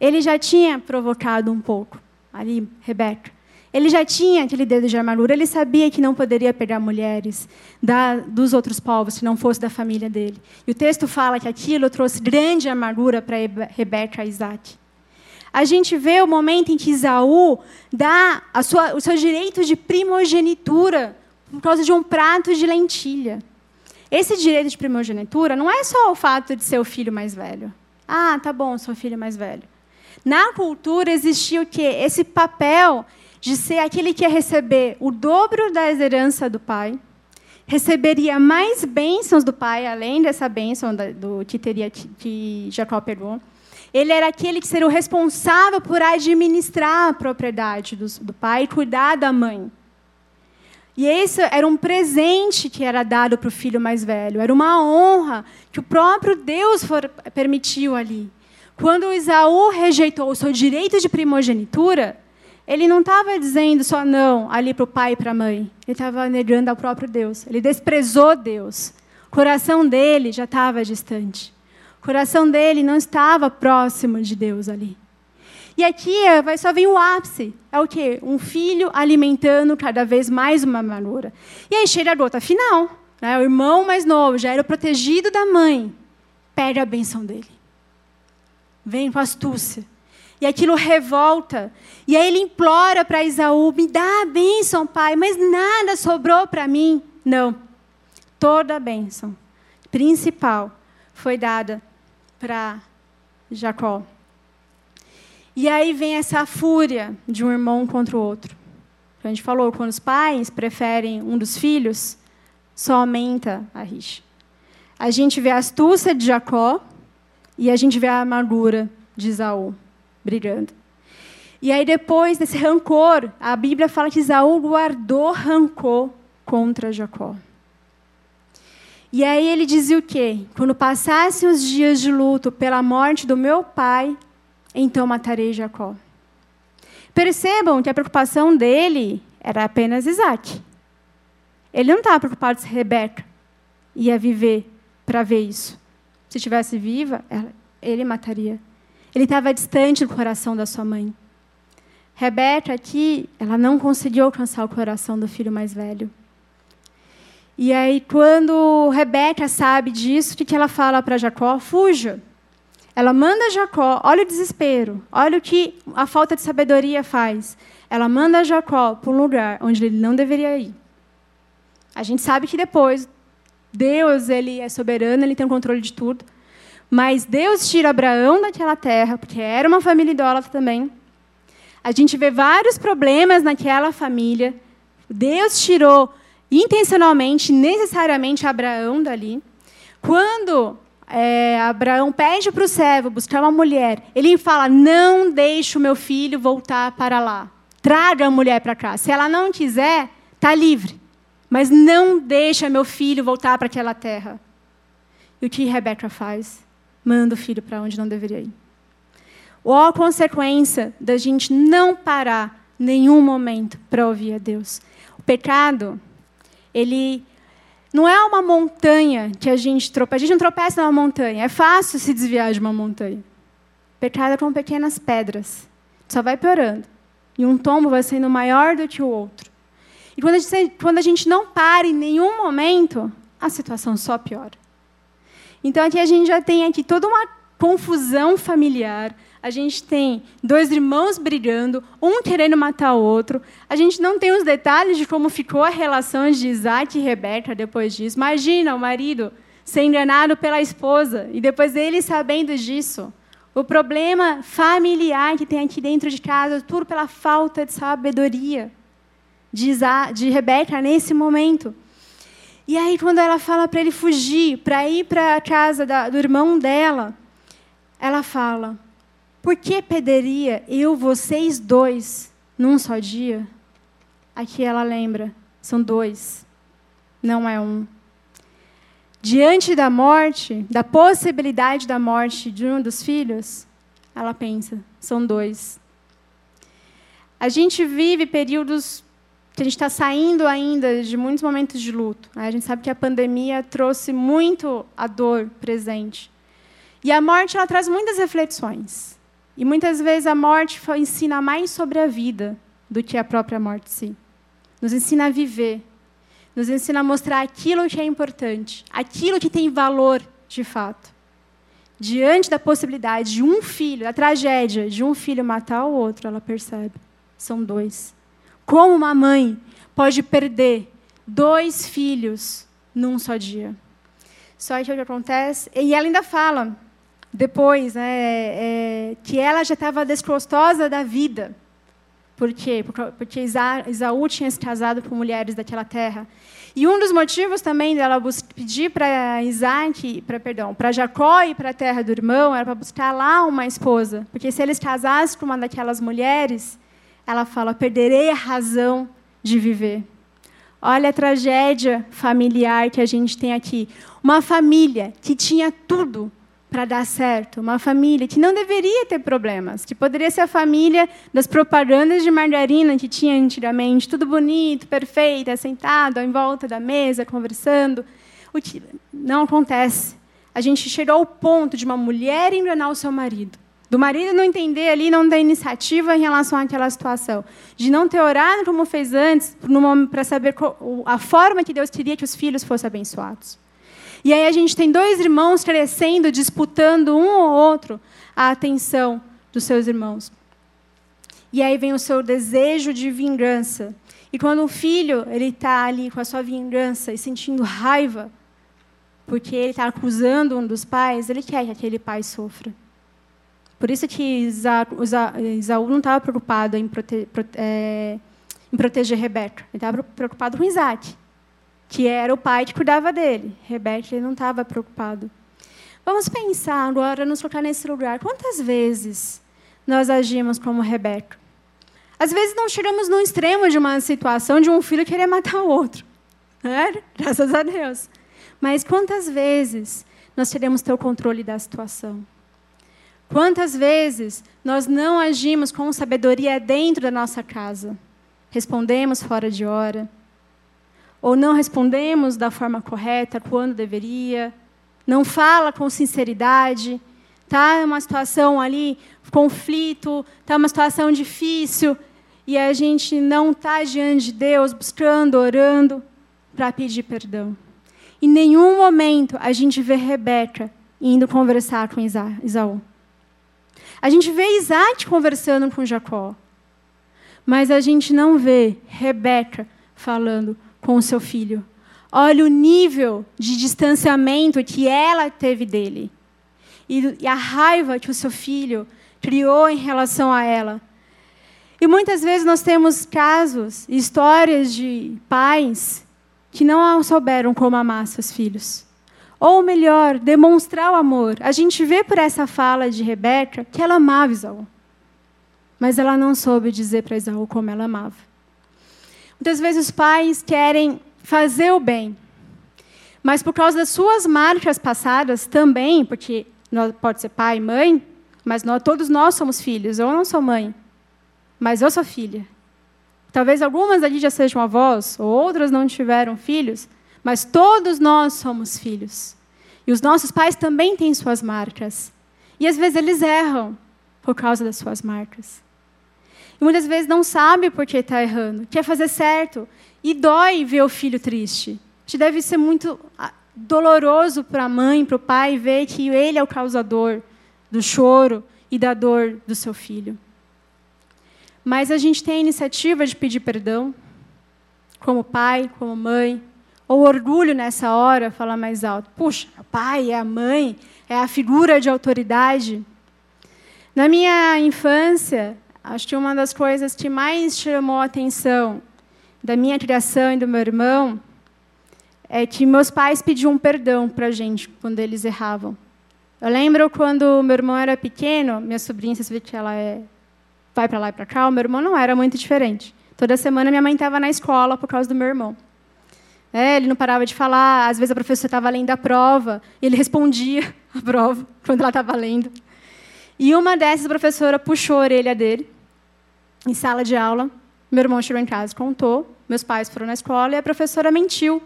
Ele já tinha provocado um pouco, ali, Rebeca. Ele já tinha aquele dedo de amargura, ele sabia que não poderia pegar mulheres da, dos outros povos, se não fosse da família dele. E o texto fala que aquilo trouxe grande amargura para Rebeca e Isaac. A gente vê o momento em que Isaú dá sua, o seu direito de primogenitura por causa de um prato de lentilha. Esse direito de primogenitura não é só o fato de ser o filho mais velho. Ah, tá bom, sou filho mais velho. Na cultura existia o quê? Esse papel de ser aquele que ia receber o dobro da herança do pai, receberia mais bênçãos do pai, além dessa bênção do que teria que Jacó pegou. Ele era aquele que seria o responsável por administrar a propriedade do, do pai e cuidar da mãe. E esse era um presente que era dado para o filho mais velho, era uma honra que o próprio Deus for, permitiu ali. Quando Isaú rejeitou o seu direito de primogenitura, ele não estava dizendo só não ali para o pai e para a mãe. Ele estava negando ao próprio Deus. Ele desprezou Deus. O coração dele já estava distante. O coração dele não estava próximo de Deus ali. E aqui vai só vir o ápice. É o quê? Um filho alimentando cada vez mais uma amargura. E aí chega a gota final. Né? O irmão mais novo já era o protegido da mãe. Perde a benção dele. Vem com astúcia e aquilo revolta. E aí ele implora para Isaú: me dá a bênção, pai, mas nada sobrou para mim. Não. Toda a bênção principal foi dada para Jacó. E aí vem essa fúria de um irmão contra o outro. A gente falou, quando os pais preferem um dos filhos, só aumenta a rixa. A gente vê a astúcia de Jacó e a gente vê a amargura de Isaú brigando. E aí, depois desse rancor, a Bíblia fala que Isaú guardou rancor contra Jacó. E aí ele dizia o quê? Quando passassem os dias de luto pela morte do meu pai, então matarei Jacó. Percebam que a preocupação dele era apenas Isaac. Ele não estava preocupado se Rebeca ia viver para ver isso. Se estivesse viva, ele mataria ele estava distante do coração da sua mãe. Rebeca aqui, ela não conseguiu alcançar o coração do filho mais velho. E aí, quando Rebeca sabe disso, o que ela fala para Jacó? Fuja. Ela manda Jacó, olha o desespero, olha o que a falta de sabedoria faz. Ela manda Jacó para um lugar onde ele não deveria ir. A gente sabe que depois Deus ele é soberano, ele tem o controle de tudo. Mas Deus tira Abraão daquela terra, porque era uma família idólatra também. A gente vê vários problemas naquela família. Deus tirou intencionalmente, necessariamente, Abraão dali. Quando é, Abraão pede para o servo buscar uma mulher, ele fala: Não deixe o meu filho voltar para lá. Traga a mulher para cá. Se ela não quiser, está livre. Mas não deixa meu filho voltar para aquela terra. E o que Rebeca faz? Manda o filho para onde não deveria ir. Ou a consequência da gente não parar nenhum momento para ouvir a Deus. O pecado, ele não é uma montanha que a gente tropeça. A gente não tropeça numa montanha. É fácil se desviar de uma montanha. O pecado é como pequenas pedras. Só vai piorando. E um tombo vai sendo maior do que o outro. E quando a gente, quando a gente não para em nenhum momento, a situação só piora. Então aqui a gente já tem aqui toda uma confusão familiar. A gente tem dois irmãos brigando, um querendo matar o outro. A gente não tem os detalhes de como ficou a relação de Isaac e Rebeca depois disso. Imagina o marido ser enganado pela esposa e depois ele sabendo disso. O problema familiar que tem aqui dentro de casa, tudo pela falta de sabedoria de, Isaac, de Rebeca nesse momento. E aí, quando ela fala para ele fugir, para ir para a casa da, do irmão dela, ela fala: Por que perderia eu, vocês dois, num só dia? Aqui ela lembra: são dois, não é um. Diante da morte, da possibilidade da morte de um dos filhos, ela pensa: são dois. A gente vive períodos que a gente está saindo ainda de muitos momentos de luto. Né? A gente sabe que a pandemia trouxe muito a dor presente. E a morte ela traz muitas reflexões. E muitas vezes a morte ensina mais sobre a vida do que a própria morte em si. Nos ensina a viver. Nos ensina a mostrar aquilo que é importante, aquilo que tem valor de fato. Diante da possibilidade de um filho, da tragédia de um filho matar o outro, ela percebe: são dois. Como uma mãe pode perder dois filhos num só dia? Só que o que acontece. E ela ainda fala depois, né, é, que ela já estava desgostosa da vida. Por quê? Porque Isaú tinha se casado com mulheres daquela terra. E um dos motivos também dela pedir para Isaac, para perdão, para Jacó e para a terra do irmão era para buscar lá uma esposa, porque se eles casassem com uma daquelas mulheres, ela fala: perderei a razão de viver. Olha a tragédia familiar que a gente tem aqui. Uma família que tinha tudo para dar certo. Uma família que não deveria ter problemas, que poderia ser a família das propagandas de margarina que tinha antigamente, tudo bonito, perfeito, sentado em volta da mesa, conversando. O que não acontece. A gente chegou ao ponto de uma mulher enganar o seu marido. Do marido não entender ali, não ter iniciativa em relação àquela situação. De não ter orado como fez antes, para saber a forma que Deus queria que os filhos fossem abençoados. E aí a gente tem dois irmãos crescendo, disputando um ou outro a atenção dos seus irmãos. E aí vem o seu desejo de vingança. E quando um filho ele está ali com a sua vingança e sentindo raiva, porque ele está acusando um dos pais, ele quer que aquele pai sofra. Por isso que Isaú não estava preocupado em, prote é, em proteger Rebeca. Ele estava preocupado com Isaac que era o pai que cuidava dele. Rebeca ele não estava preocupado. Vamos pensar agora, nos colocar nesse lugar. Quantas vezes nós agimos como Rebeca? Às vezes não chegamos no extremo de uma situação de um filho querer matar o outro. Né? Graças a Deus. Mas quantas vezes nós queremos ter o controle da situação? Quantas vezes nós não agimos com sabedoria dentro da nossa casa? Respondemos fora de hora ou não respondemos da forma correta quando deveria, não fala com sinceridade, está uma situação ali, conflito, está uma situação difícil, e a gente não está diante de Deus buscando, orando para pedir perdão. Em nenhum momento a gente vê Rebeca indo conversar com Isaú. A gente vê Isaac conversando com Jacó. Mas a gente não vê Rebeca falando com o seu filho. Olha o nível de distanciamento que ela teve dele. E, a raiva que o seu filho criou em relação a ela. E muitas vezes nós temos casos, histórias de pais que não souberam como amar seus filhos. Ou melhor, demonstrar o amor. A gente vê por essa fala de Rebeca que ela amava Isaú. Mas ela não soube dizer para Isaú como ela amava. Muitas vezes os pais querem fazer o bem, mas por causa das suas marcas passadas também, porque pode ser pai mãe, mas nós, todos nós somos filhos. Eu não sou mãe, mas eu sou filha. Talvez algumas ali já sejam avós, ou outras não tiveram filhos, mas todos nós somos filhos. E os nossos pais também têm suas marcas. E às vezes eles erram por causa das suas marcas. E muitas vezes não sabe por que está errando, quer fazer certo. E dói ver o filho triste. Te deve ser muito ah, doloroso para a mãe, para o pai, ver que ele é o causador do choro e da dor do seu filho. Mas a gente tem a iniciativa de pedir perdão, como pai, como mãe, ou orgulho nessa hora, falar mais alto. Puxa, o pai, é a mãe, é a figura de autoridade. Na minha infância, Acho que uma das coisas que mais chamou a atenção da minha criação e do meu irmão é que meus pais pediam perdão para a gente quando eles erravam. Eu lembro quando meu irmão era pequeno, minha sobrinha, vocês viram que ela é, vai para lá e para cá, o meu irmão não era muito diferente. Toda semana minha mãe estava na escola por causa do meu irmão. É, ele não parava de falar, às vezes a professora estava lendo a prova, e ele respondia a prova quando ela estava lendo. E uma dessas, professora puxou a orelha dele, em sala de aula. Meu irmão chegou em casa, contou, meus pais foram na escola, e a professora mentiu.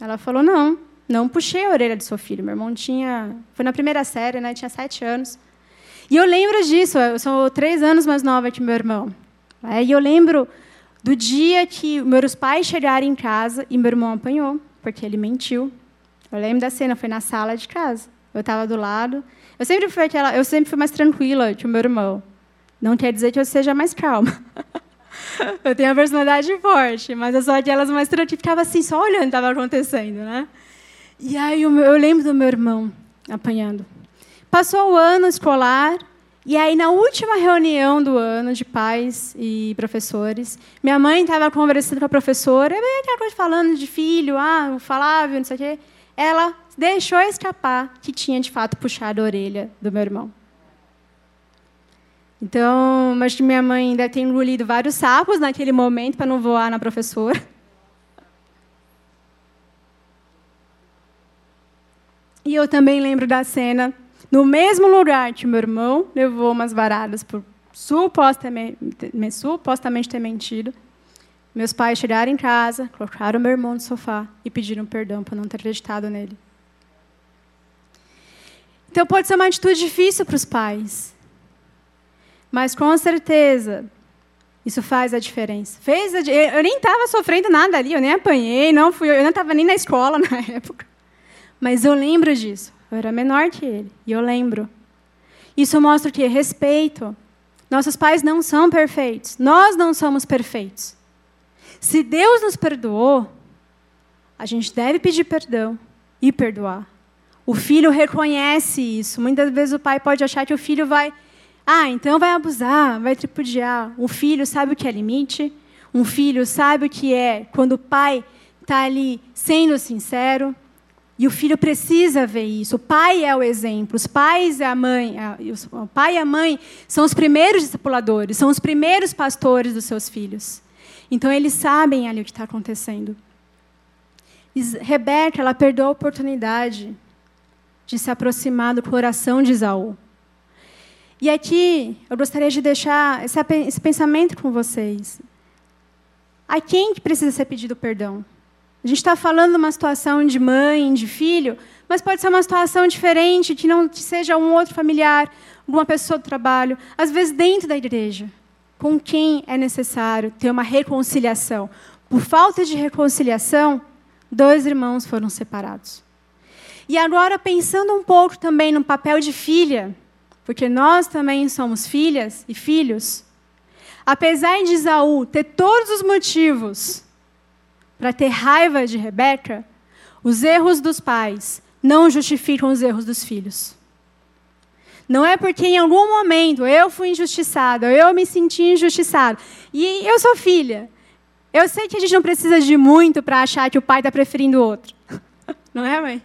Ela falou, não, não puxei a orelha do seu filho. Meu irmão tinha, foi na primeira série, né, tinha sete anos. E eu lembro disso, eu sou três anos mais nova que meu irmão. É, e eu lembro do dia que meus pais chegaram em casa e meu irmão apanhou, porque ele mentiu. Eu lembro da cena, foi na sala de casa. Eu estava do lado. Eu sempre fui aquela, eu sempre fui mais tranquila que o meu irmão. Não quer dizer que eu seja mais calma. eu tenho a personalidade forte, mas eu sou aquelas mais tranquilas, ficava assim, só olhando o que estava acontecendo, né? E aí eu lembro do meu irmão apanhando. Passou o ano escolar, e aí, na última reunião do ano de pais e professores, minha mãe estava conversando com a professora, e aquela coisa falando de filho, ah, o Flávio, não sei o quê. Ela deixou escapar que tinha, de fato, puxado a orelha do meu irmão. Então, acho que minha mãe deve ter engolido vários sapos naquele momento para não voar na professora. E eu também lembro da cena no mesmo lugar que meu irmão levou umas varadas por supostamente, supostamente ter mentido, meus pais chegaram em casa, colocaram meu irmão no sofá e pediram perdão por não ter acreditado nele. Então pode ser uma atitude difícil para os pais. Mas com certeza isso faz a diferença. Fez a, eu nem estava sofrendo nada ali, eu nem apanhei, não fui, eu não estava nem na escola na época. Mas eu lembro disso. Eu era menor que ele, e eu lembro. Isso mostra que? Respeito. Nossos pais não são perfeitos. Nós não somos perfeitos. Se Deus nos perdoou, a gente deve pedir perdão e perdoar. O filho reconhece isso. Muitas vezes o pai pode achar que o filho vai. Ah, então vai abusar, vai tripudiar. Um filho sabe o que é limite. Um filho sabe o que é quando o pai está ali sendo sincero. E o filho precisa ver isso. O pai é o exemplo. Os pais e a mãe, o pai e a mãe são os primeiros discipuladores, são os primeiros pastores dos seus filhos. Então eles sabem ali o que está acontecendo. Rebeca, ela perdeu a oportunidade de se aproximar do coração de Isaú. E aqui eu gostaria de deixar esse pensamento com vocês. A quem que precisa ser pedido perdão? A gente está falando de uma situação de mãe, de filho, mas pode ser uma situação diferente, que não seja um outro familiar, alguma pessoa do trabalho, às vezes dentro da igreja. Com quem é necessário ter uma reconciliação? Por falta de reconciliação, dois irmãos foram separados. E agora, pensando um pouco também no papel de filha, porque nós também somos filhas e filhos, apesar de Isaú ter todos os motivos para ter raiva de Rebeca, os erros dos pais não justificam os erros dos filhos. Não é porque em algum momento eu fui injustiçado, eu me senti injustiçado. E eu sou filha. Eu sei que a gente não precisa de muito para achar que o pai está preferindo o outro. Não é, mãe?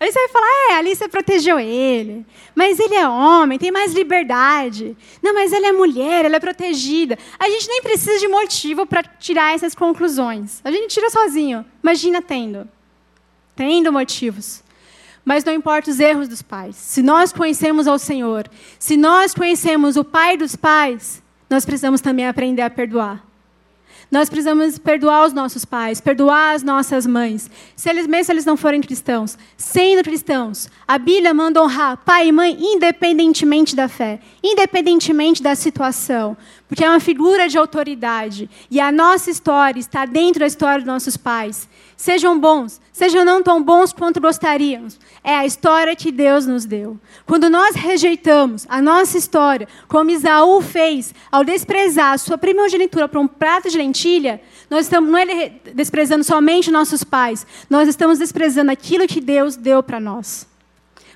Aí você vai falar, é, ali você protegeu ele. Mas ele é homem, tem mais liberdade. Não, mas ela é mulher, ela é protegida. A gente nem precisa de motivo para tirar essas conclusões. A gente tira sozinho. Imagina tendo. Tendo motivos. Mas não importa os erros dos pais. Se nós conhecemos ao Senhor, se nós conhecemos o Pai dos pais, nós precisamos também aprender a perdoar. Nós precisamos perdoar os nossos pais, perdoar as nossas mães, se eles, mesmo se eles não forem cristãos. Sendo cristãos, a Bíblia manda honrar pai e mãe independentemente da fé, independentemente da situação, porque é uma figura de autoridade. E a nossa história está dentro da história dos nossos pais. Sejam bons, sejam não tão bons quanto gostaríamos. É a história que Deus nos deu. Quando nós rejeitamos a nossa história, como Isaú fez ao desprezar a sua primogenitura para um prato de lentilha, nós estamos não é desprezando somente nossos pais, nós estamos desprezando aquilo que Deus deu para nós.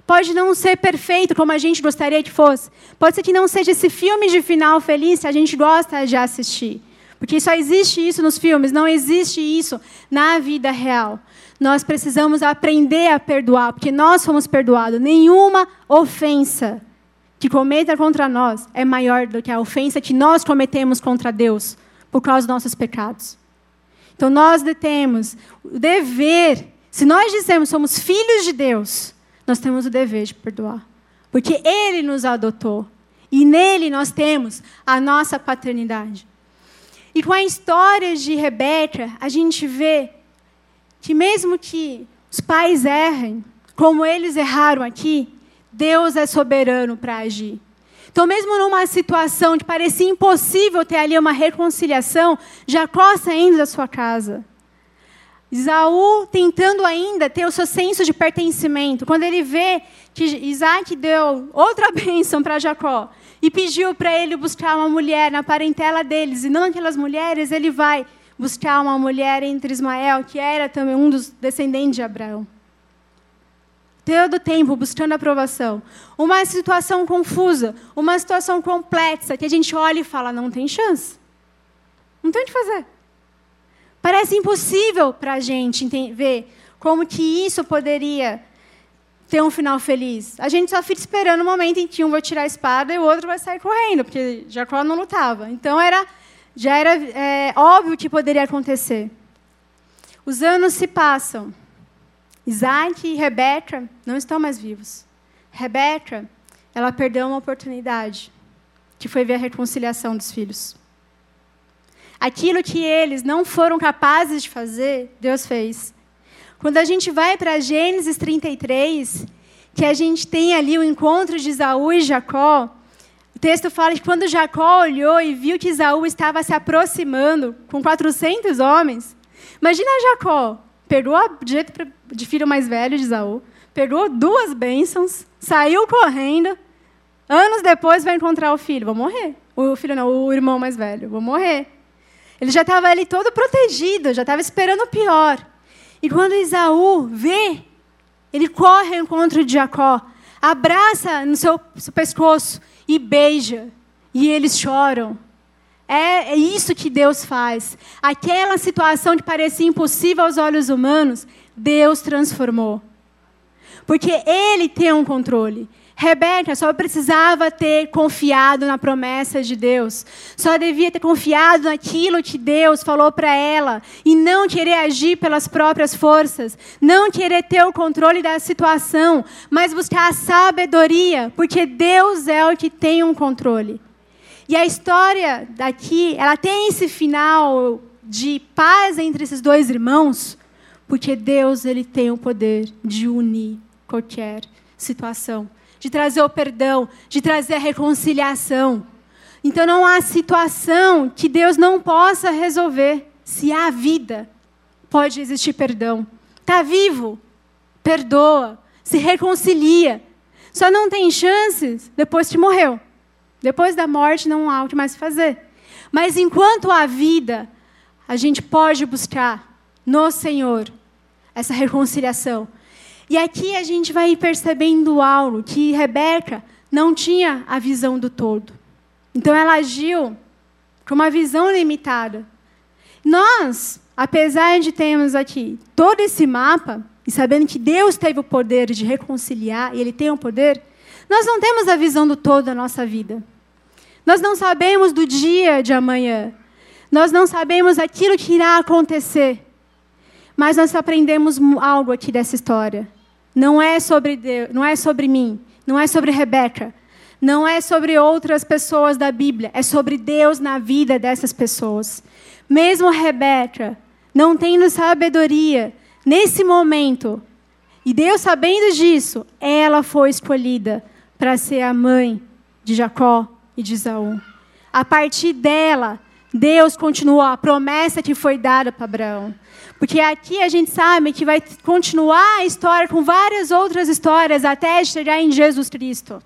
Pode não ser perfeito como a gente gostaria que fosse. Pode ser que não seja esse filme de final feliz que a gente gosta de assistir. Porque só existe isso nos filmes, não existe isso na vida real. Nós precisamos aprender a perdoar, porque nós fomos perdoados. Nenhuma ofensa que cometa contra nós é maior do que a ofensa que nós cometemos contra Deus por causa dos nossos pecados. Então nós temos o dever, se nós dizemos somos filhos de Deus, nós temos o dever de perdoar. Porque Ele nos adotou. E nele nós temos a nossa paternidade. E com a história de Rebeca, a gente vê que mesmo que os pais errem, como eles erraram aqui, Deus é soberano para agir. Então, mesmo numa situação que parecia impossível ter ali uma reconciliação, Jacó saindo da sua casa. Isaú tentando ainda ter o seu senso de pertencimento. Quando ele vê que Isaac deu outra bênção para Jacó e pediu para ele buscar uma mulher na parentela deles, e não aquelas mulheres, ele vai buscar uma mulher entre Ismael, que era também um dos descendentes de Abraão. Todo tempo buscando aprovação. Uma situação confusa, uma situação complexa, que a gente olha e fala: não tem chance. Não tem o que fazer. Parece impossível para a gente ver como que isso poderia ter um final feliz. A gente só fica esperando o momento em que um vai tirar a espada e o outro vai sair correndo, porque Jacó não lutava. Então era já era é, óbvio que poderia acontecer. Os anos se passam. Isaac e Rebeca não estão mais vivos. Rebeca, ela perdeu uma oportunidade, que foi ver a reconciliação dos filhos. Aquilo que eles não foram capazes de fazer, Deus fez. Quando a gente vai para Gênesis 33, que a gente tem ali o encontro de Isaú e Jacó, texto fala que quando Jacó olhou e viu que Isaú estava se aproximando com 400 homens, imagina Jacó, pegou o jeito de filho mais velho de Isaú, pegou duas bênçãos, saiu correndo, anos depois vai encontrar o filho, vou morrer. O filho não, o irmão mais velho, vou morrer. Ele já estava ali todo protegido, já estava esperando o pior. E quando Isaú vê, ele corre ao encontro de Jacó, abraça no seu, seu pescoço e beija. E eles choram. É, é isso que Deus faz. Aquela situação que parecia impossível aos olhos humanos, Deus transformou. Porque Ele tem um controle. Rebeca só precisava ter confiado na promessa de Deus. Só devia ter confiado naquilo que Deus falou para ela. E não querer agir pelas próprias forças. Não querer ter o controle da situação. Mas buscar a sabedoria. Porque Deus é o que tem um controle. E a história daqui, ela tem esse final de paz entre esses dois irmãos. Porque Deus ele tem o poder de unir qualquer situação de trazer o perdão, de trazer a reconciliação. Então não há situação que Deus não possa resolver. Se há vida, pode existir perdão. Está vivo, perdoa, se reconcilia. Só não tem chances depois que morreu. Depois da morte não há o que mais fazer. Mas enquanto há vida, a gente pode buscar no Senhor essa reconciliação. E aqui a gente vai percebendo algo que Rebeca não tinha a visão do todo. Então ela agiu com uma visão limitada. Nós, apesar de termos aqui todo esse mapa e sabendo que Deus teve o poder de reconciliar e ele tem o poder, nós não temos a visão do todo da nossa vida. Nós não sabemos do dia de amanhã. Nós não sabemos aquilo que irá acontecer. Mas nós aprendemos algo aqui dessa história. Não é sobre Deus, não é sobre mim, não é sobre Rebeca, não é sobre outras pessoas da Bíblia, é sobre Deus na vida dessas pessoas. Mesmo Rebeca não tendo sabedoria nesse momento, e Deus sabendo disso, ela foi escolhida para ser a mãe de Jacó e de Isaú. A partir dela, Deus continuou a promessa que foi dada para Abraão. Porque aqui a gente sabe que vai continuar a história com várias outras histórias até chegar em Jesus Cristo.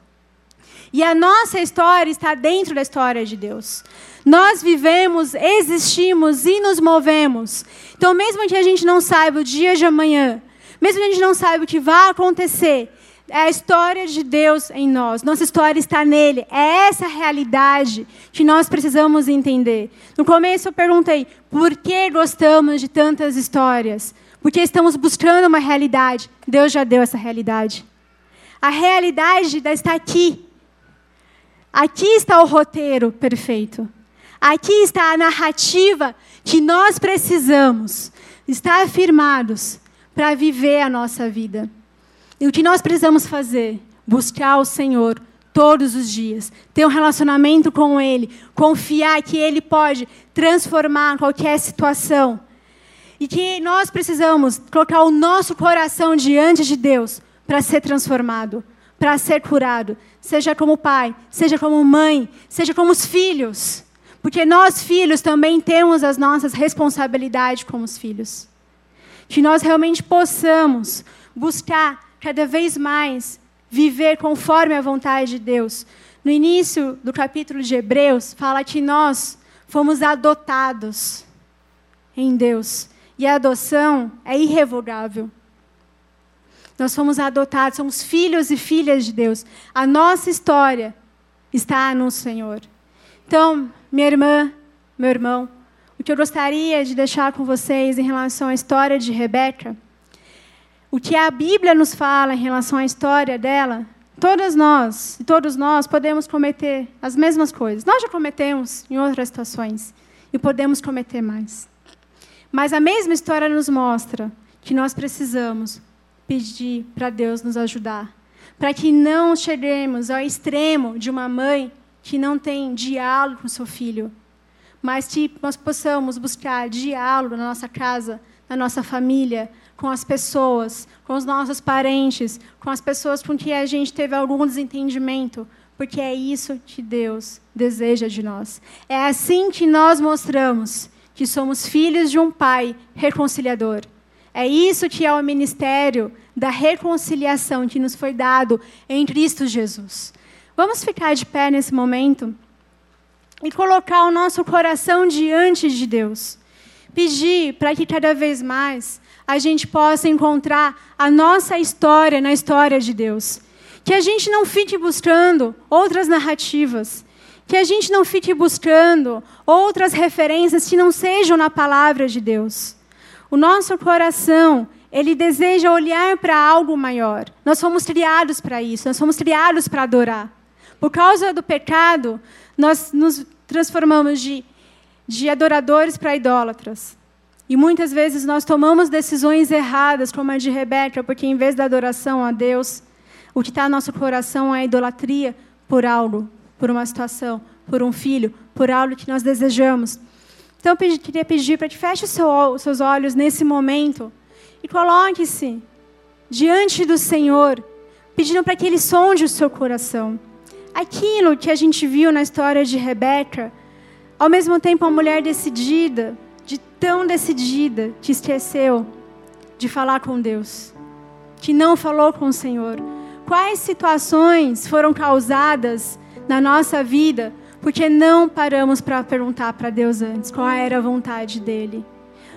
E a nossa história está dentro da história de Deus. Nós vivemos, existimos e nos movemos. Então, mesmo que a gente não saiba o dia de amanhã, mesmo que a gente não saiba o que vai acontecer, É a história de Deus em nós. Nossa história está nele. É essa realidade que nós precisamos entender. No começo eu perguntei por que gostamos de tantas histórias? Porque estamos buscando uma realidade. Deus já deu essa realidade. A realidade está aqui. Aqui está o roteiro perfeito. Aqui está a narrativa que nós precisamos estar afirmados para viver a nossa vida. E o que nós precisamos fazer? Buscar o Senhor todos os dias, ter um relacionamento com Ele, confiar que Ele pode transformar qualquer situação. E que nós precisamos colocar o nosso coração diante de Deus para ser transformado, para ser curado, seja como pai, seja como mãe, seja como os filhos. Porque nós, filhos, também temos as nossas responsabilidades como os filhos. Que nós realmente possamos buscar cada vez mais viver conforme a vontade de Deus. No início do capítulo de Hebreus, fala que nós fomos adotados em Deus. E a adoção é irrevogável. Nós fomos adotados, somos filhos e filhas de Deus. A nossa história está no Senhor. Então, minha irmã, meu irmão, o que eu gostaria de deixar com vocês em relação à história de Rebeca o que a Bíblia nos fala em relação à história dela, todas nós, todos nós podemos cometer as mesmas coisas. Nós já cometemos em outras situações e podemos cometer mais. Mas a mesma história nos mostra que nós precisamos pedir para Deus nos ajudar, para que não cheguemos ao extremo de uma mãe que não tem diálogo com seu filho, mas que nós possamos buscar diálogo na nossa casa, na nossa família, com as pessoas, com os nossos parentes, com as pessoas com quem a gente teve algum desentendimento, porque é isso que Deus deseja de nós. É assim que nós mostramos que somos filhos de um Pai reconciliador. É isso que é o ministério da reconciliação que nos foi dado em Cristo Jesus. Vamos ficar de pé nesse momento e colocar o nosso coração diante de Deus. Pedir para que cada vez mais a gente possa encontrar a nossa história na história de Deus. Que a gente não fique buscando outras narrativas. Que a gente não fique buscando outras referências que não sejam na palavra de Deus. O nosso coração, ele deseja olhar para algo maior. Nós fomos criados para isso, nós fomos criados para adorar. Por causa do pecado, nós nos transformamos de, de adoradores para idólatras. E muitas vezes nós tomamos decisões erradas, como a de Rebeca, porque em vez da adoração a Deus, o que está no nosso coração é a idolatria por algo, por uma situação, por um filho, por algo que nós desejamos. Então eu queria pedir para que feche os seus olhos nesse momento e coloque-se diante do Senhor, pedindo para que Ele sonde o seu coração. Aquilo que a gente viu na história de Rebeca, ao mesmo tempo uma mulher decidida, de tão decidida que esqueceu de falar com Deus, que não falou com o Senhor? Quais situações foram causadas na nossa vida porque não paramos para perguntar para Deus antes qual era a vontade dele?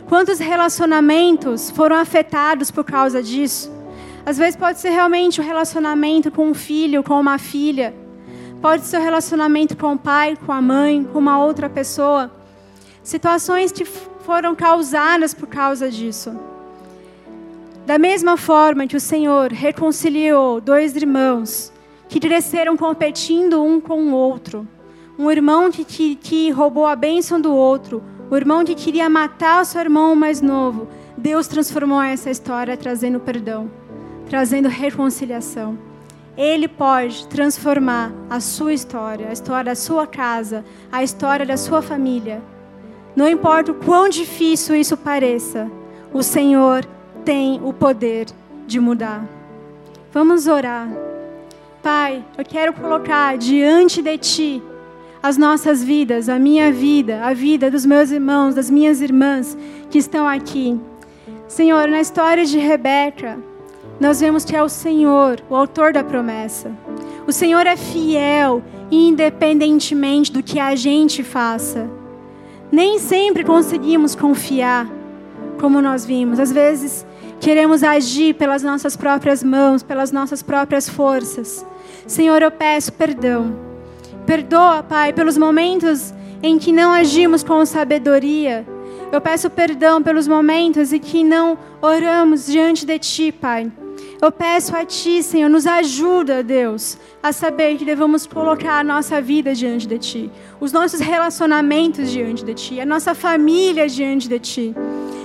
Quantos relacionamentos foram afetados por causa disso? Às vezes pode ser realmente o um relacionamento com um filho, com uma filha. Pode ser o um relacionamento com o pai, com a mãe, com uma outra pessoa situações que foram causadas por causa disso. Da mesma forma que o Senhor reconciliou dois irmãos que cresceram competindo um com o outro, um irmão que, que, que roubou a bênção do outro, o irmão que queria matar o seu irmão mais novo, Deus transformou essa história trazendo perdão, trazendo reconciliação. Ele pode transformar a sua história, a história da sua casa, a história da sua família não importa o quão difícil isso pareça, o Senhor tem o poder de mudar. Vamos orar. Pai, eu quero colocar diante de Ti as nossas vidas, a minha vida, a vida dos meus irmãos, das minhas irmãs que estão aqui. Senhor, na história de Rebeca, nós vemos que é o Senhor, o autor da promessa. O Senhor é fiel, independentemente do que a gente faça. Nem sempre conseguimos confiar, como nós vimos. Às vezes queremos agir pelas nossas próprias mãos, pelas nossas próprias forças. Senhor, eu peço perdão. Perdoa, Pai, pelos momentos em que não agimos com sabedoria. Eu peço perdão pelos momentos em que não oramos diante de Ti, Pai. Eu peço a Ti, Senhor, nos ajuda, Deus, a saber que devemos colocar a nossa vida diante de Ti, os nossos relacionamentos diante de Ti, a nossa família diante de Ti.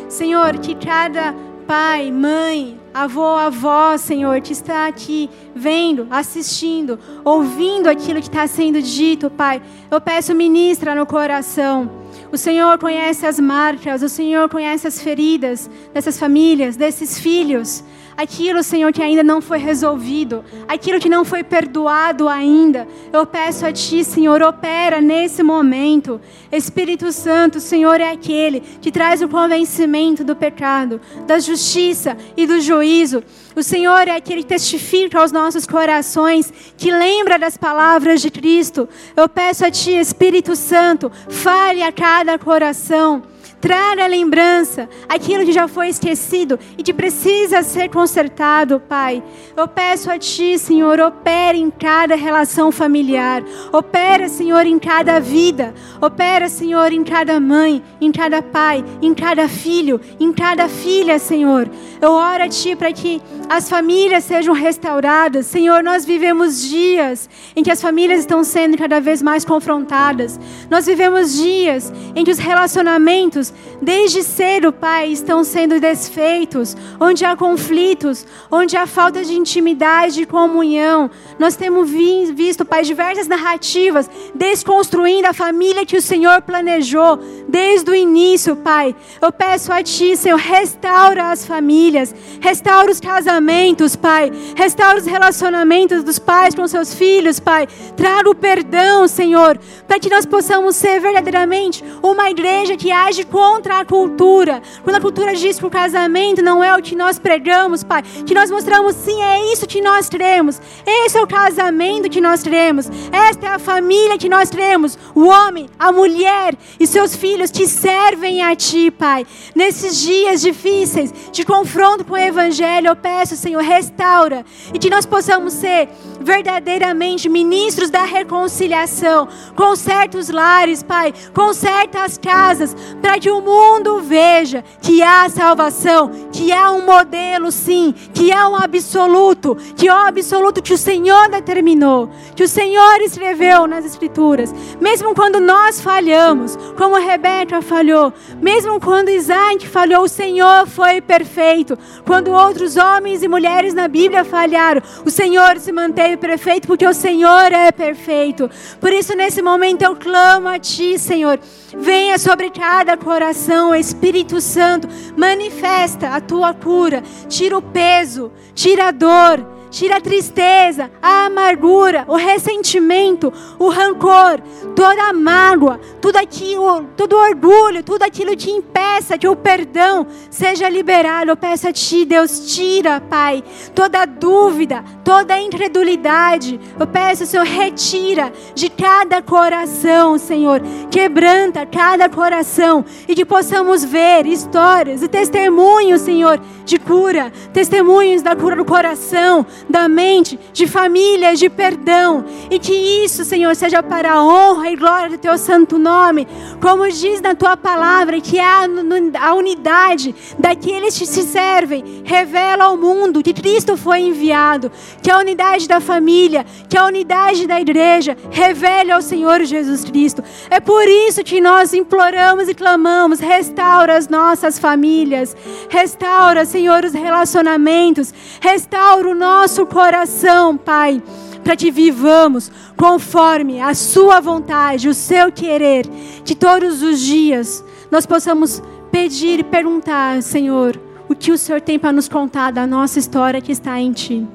Senhor, que cada pai, mãe, avô, avó, Senhor, que está aqui vendo, assistindo, ouvindo aquilo que está sendo dito, Pai, eu peço, ministra no coração. O Senhor conhece as marcas, o Senhor conhece as feridas dessas famílias, desses filhos aquilo, Senhor, que ainda não foi resolvido, aquilo que não foi perdoado ainda. Eu peço a Ti, Senhor, opera nesse momento. Espírito Santo, Senhor, é aquele que traz o convencimento do pecado, da justiça e do juízo. O Senhor é aquele que testifica aos nossos corações, que lembra das palavras de Cristo. Eu peço a Ti, Espírito Santo, fale a cada coração traga a lembrança aquilo que já foi esquecido e que precisa ser consertado, Pai. Eu peço a Ti, Senhor, opera em cada relação familiar, opera, Senhor, em cada vida, opera, Senhor, em cada mãe, em cada pai, em cada filho, em cada filha, Senhor. Eu oro a Ti para que as famílias sejam restauradas. Senhor, nós vivemos dias em que as famílias estão sendo cada vez mais confrontadas. Nós vivemos dias em que os relacionamentos desde cedo, Pai, estão sendo desfeitos, onde há conflitos, onde há falta de intimidade e comunhão. Nós temos visto, Pai, diversas narrativas desconstruindo a família que o Senhor planejou desde o início, Pai. Eu peço a Ti, Senhor, restaura as famílias, restaura os casamentos, Pai, restaura os relacionamentos dos pais com seus filhos, Pai. Traga o perdão, Senhor, para que nós possamos ser verdadeiramente uma igreja que age com contra a cultura. Quando a cultura diz que o casamento não é o que nós pregamos, Pai, que nós mostramos sim, é isso que nós teremos. Esse é o casamento que nós teremos. Esta é a família que nós teremos. O homem, a mulher e seus filhos que servem a Ti, Pai. Nesses dias difíceis de confronto com o Evangelho, eu peço, Senhor, restaura e que nós possamos ser verdadeiramente ministros da reconciliação. Conserta os lares, Pai. Conserta as casas, para que o mundo veja que há salvação, que há um modelo, sim, que há um absoluto, que é o absoluto que o Senhor determinou, que o Senhor escreveu nas Escrituras. Mesmo quando nós falhamos, como Rebeca falhou, mesmo quando Isaac falhou, o Senhor foi perfeito. Quando outros homens e mulheres na Bíblia falharam, o Senhor se manteve perfeito, porque o Senhor é perfeito. Por isso, nesse momento, eu clamo a Ti, Senhor. Venha sobre cada coração, Espírito Santo, manifesta a tua cura, tira o peso, tira a dor, tira a tristeza, a amargura, o ressentimento, o rancor, toda a mágoa, tudo aquilo, todo orgulho, tudo aquilo que impeça que o perdão seja liberado. Eu peço a Ti, Deus, tira, Pai, toda dúvida, toda incredulidade. Eu peço, Senhor, retira de cada coração, Senhor, quebranta cada coração e que possamos ver histórias e testemunhos, Senhor, de cura, testemunhos da cura do coração, da mente, de famílias, de perdão. E que isso, Senhor, seja para a honra e glória do teu santo nome. Como diz na tua palavra, que a unidade daqueles que se servem, revela ao mundo que Cristo foi enviado. Que a unidade da família, que a unidade da igreja revele ao Senhor Jesus Cristo. É por isso que nós imploramos e clamamos: restaura as nossas famílias, restaura, Senhor, os relacionamentos, restaura o nosso nosso coração, Pai, para que vivamos conforme a Sua vontade, o Seu querer, que todos os dias nós possamos pedir e perguntar, Senhor, o que o Senhor tem para nos contar da nossa história que está em Ti.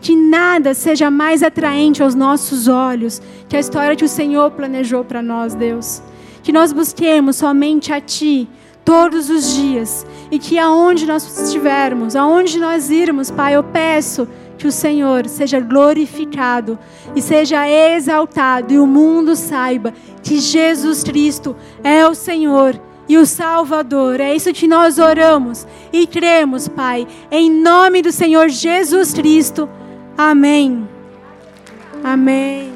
Que nada seja mais atraente aos nossos olhos que a história que o Senhor planejou para nós, Deus. Que nós busquemos somente a Ti todos os dias e que aonde nós estivermos, aonde nós irmos, Pai, eu peço que o Senhor seja glorificado e seja exaltado e o mundo saiba que Jesus Cristo é o Senhor e o Salvador. É isso que nós oramos e cremos, Pai, em nome do Senhor Jesus Cristo. Amém. Amém.